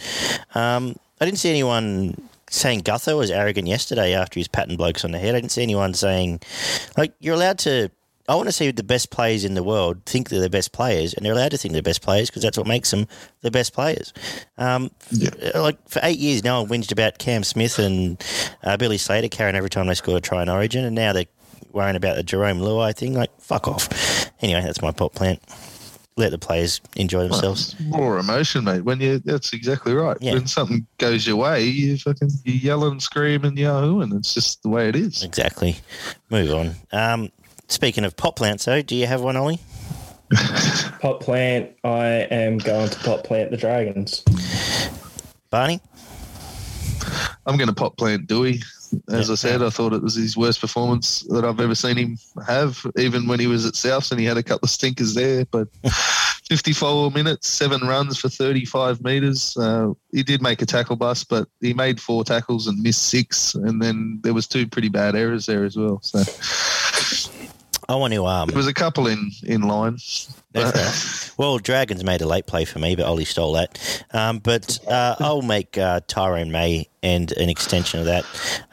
um, I didn't see anyone saying Gutho was arrogant yesterday after his pattern blokes on the head. I didn't see anyone saying, like, you're allowed to. I want to see the best players in the world think they're the best players, and they're allowed to think they're the best players because that's what makes them the best players. Um, Like for eight years, no one whinged about Cam Smith and uh, Billy Slater carrying every time they scored a try in Origin, and now they're worrying about the Jarome Luai thing. Like, fuck off. Anyway, that's my pot plant. Let the players enjoy themselves. More emotion, mate. When you, that's exactly right. Yeah. When something goes your way, you fucking you yell and scream and yahoo, and it's just the way it is. Exactly. Move on. Um, speaking of pot plants, though, do you have one, Ollie? Pot plant, I am going to pot plant the Dragons. Barney? I'm going to pop plant Doueihi. As Yeah. I said, I thought it was his worst performance that I've ever seen him have, even when he was at Souths and he had a couple of stinkers there. But 54 minutes, seven runs for 35 metres. Uh, he did make a tackle bust, but he made four tackles and missed six. And then there was two pretty bad errors there as well. So I want to. Um, there was a couple in, in line. No, fair enough. well, Dragons made a late play for me, but Ollie stole that. Um, but uh, I'll make uh, Tyrone May and an extension of that.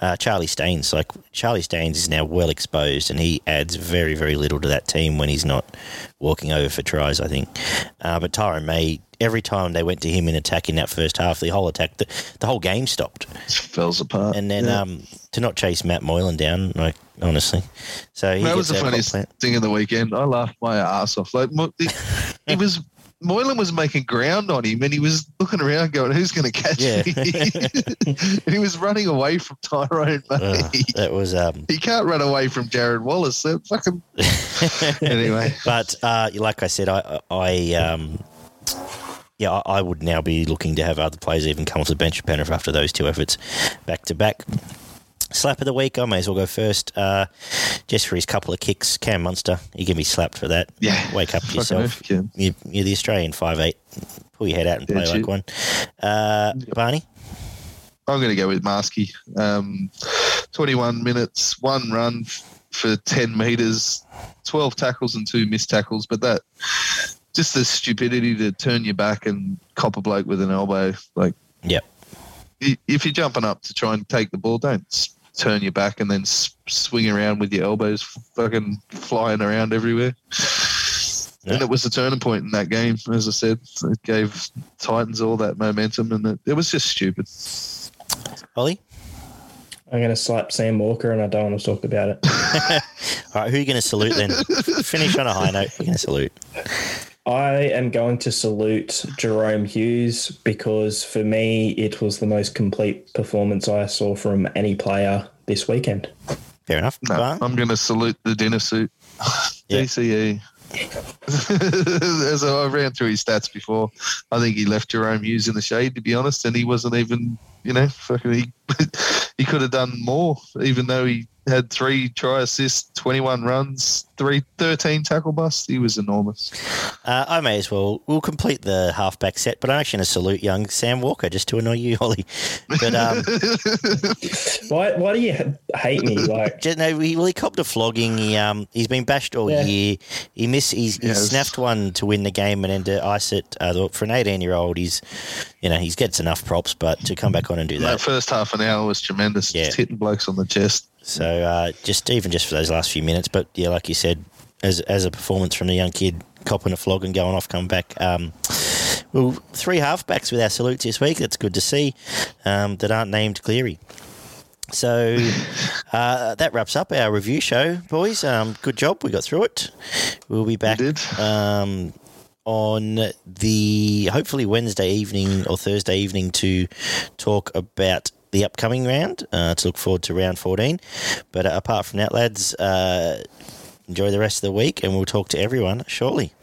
Uh, Charlie Staines, like Charlie Staines, is now well exposed, and he adds very, very little to that team when he's not walking over for tries. I think. Uh, but Tyrone May, every time they went to him in attack in that first half, the whole attack, the, the whole game stopped. Fells apart. And then Yeah. um, to not chase Matt Moylan down, like honestly, so he that was the funniest thing of the weekend. I laughed my ass off. Like Mo- he, he was Moylan was making ground on him, and he was looking around, going, "Who's going to catch Yeah. me?" and he was running away from Tyrone May. Ugh, that was um, he can't run away from Jarrod Wallace. That fucking anyway. But uh, like I said, I, I um, yeah, I, I would now be looking to have other players even come off the bench for Penrith after those two efforts back to back. Slap of the week, I may as well go first. Uh, just for his couple of kicks, Cam Munster, you can be slapped for that. Yeah, Wake up yourself. You, you're the Australian five eight. Pull your head out and Yeah, play like one. Uh, Barney, I'm going to go with Marsky. Um, 21 minutes, one run for 10 meters, 12 tackles and two missed tackles. But that, just the stupidity to turn your back and cop a bloke with an elbow. Like, Yep. if you're jumping up to try and take the ball, don't turn your back and then s- swing around with your elbows fucking flying around everywhere. Yeah. And it was a turning point in that game, as I said. It gave Titans all that momentum, and it, it was just stupid. Ollie. I'm going to slap Sam Walker, and I don't want to talk about it. All right, who are you going to salute then? Finish on a high note. You're going to salute. I am going to salute Jahrome Hughes because for me, it was the most complete performance I saw from any player this weekend. Fair enough. No, Barn? I'm going to salute the dinner suit. Yeah. DCE. As I ran through his stats before, I think he left Jahrome Hughes in the shade, to be honest, and he wasn't even, you know, fucking, he, he could have done more, even though he had three try assists, 21 runs, three, 13 tackle busts. He was enormous. Uh, I may as well. We'll complete the halfback set, but I'm actually going to salute young Sam Walker just to annoy you, Holly. But um, Why, why do you hate me? Like, just, no, he, well, he copped a flogging. He um, he's been bashed all Yeah. year. He missed. He's, he Yes. snapped one to win the game, and then to ice it uh, for an 18 year old, he's you know he's gets enough props, but to come back on and do that that. first half an hour was tremendous. Yeah. Just hitting blokes on the chest. So uh, just even just for those last few minutes, but yeah, like you said, as as a performance from the young kid copping a flog and going off, coming back. Um, well, three halfbacks with our salutes this week. That's good to see. Um, that aren't named Cleary. So uh, that wraps up our review show, boys. Um, good job, we got through it. We'll be back um, on the hopefully Wednesday evening or Thursday evening to talk about the upcoming round. Uh, to look forward to round 14. But uh, apart from that, lads, uh, enjoy the rest of the week and we'll talk to everyone shortly.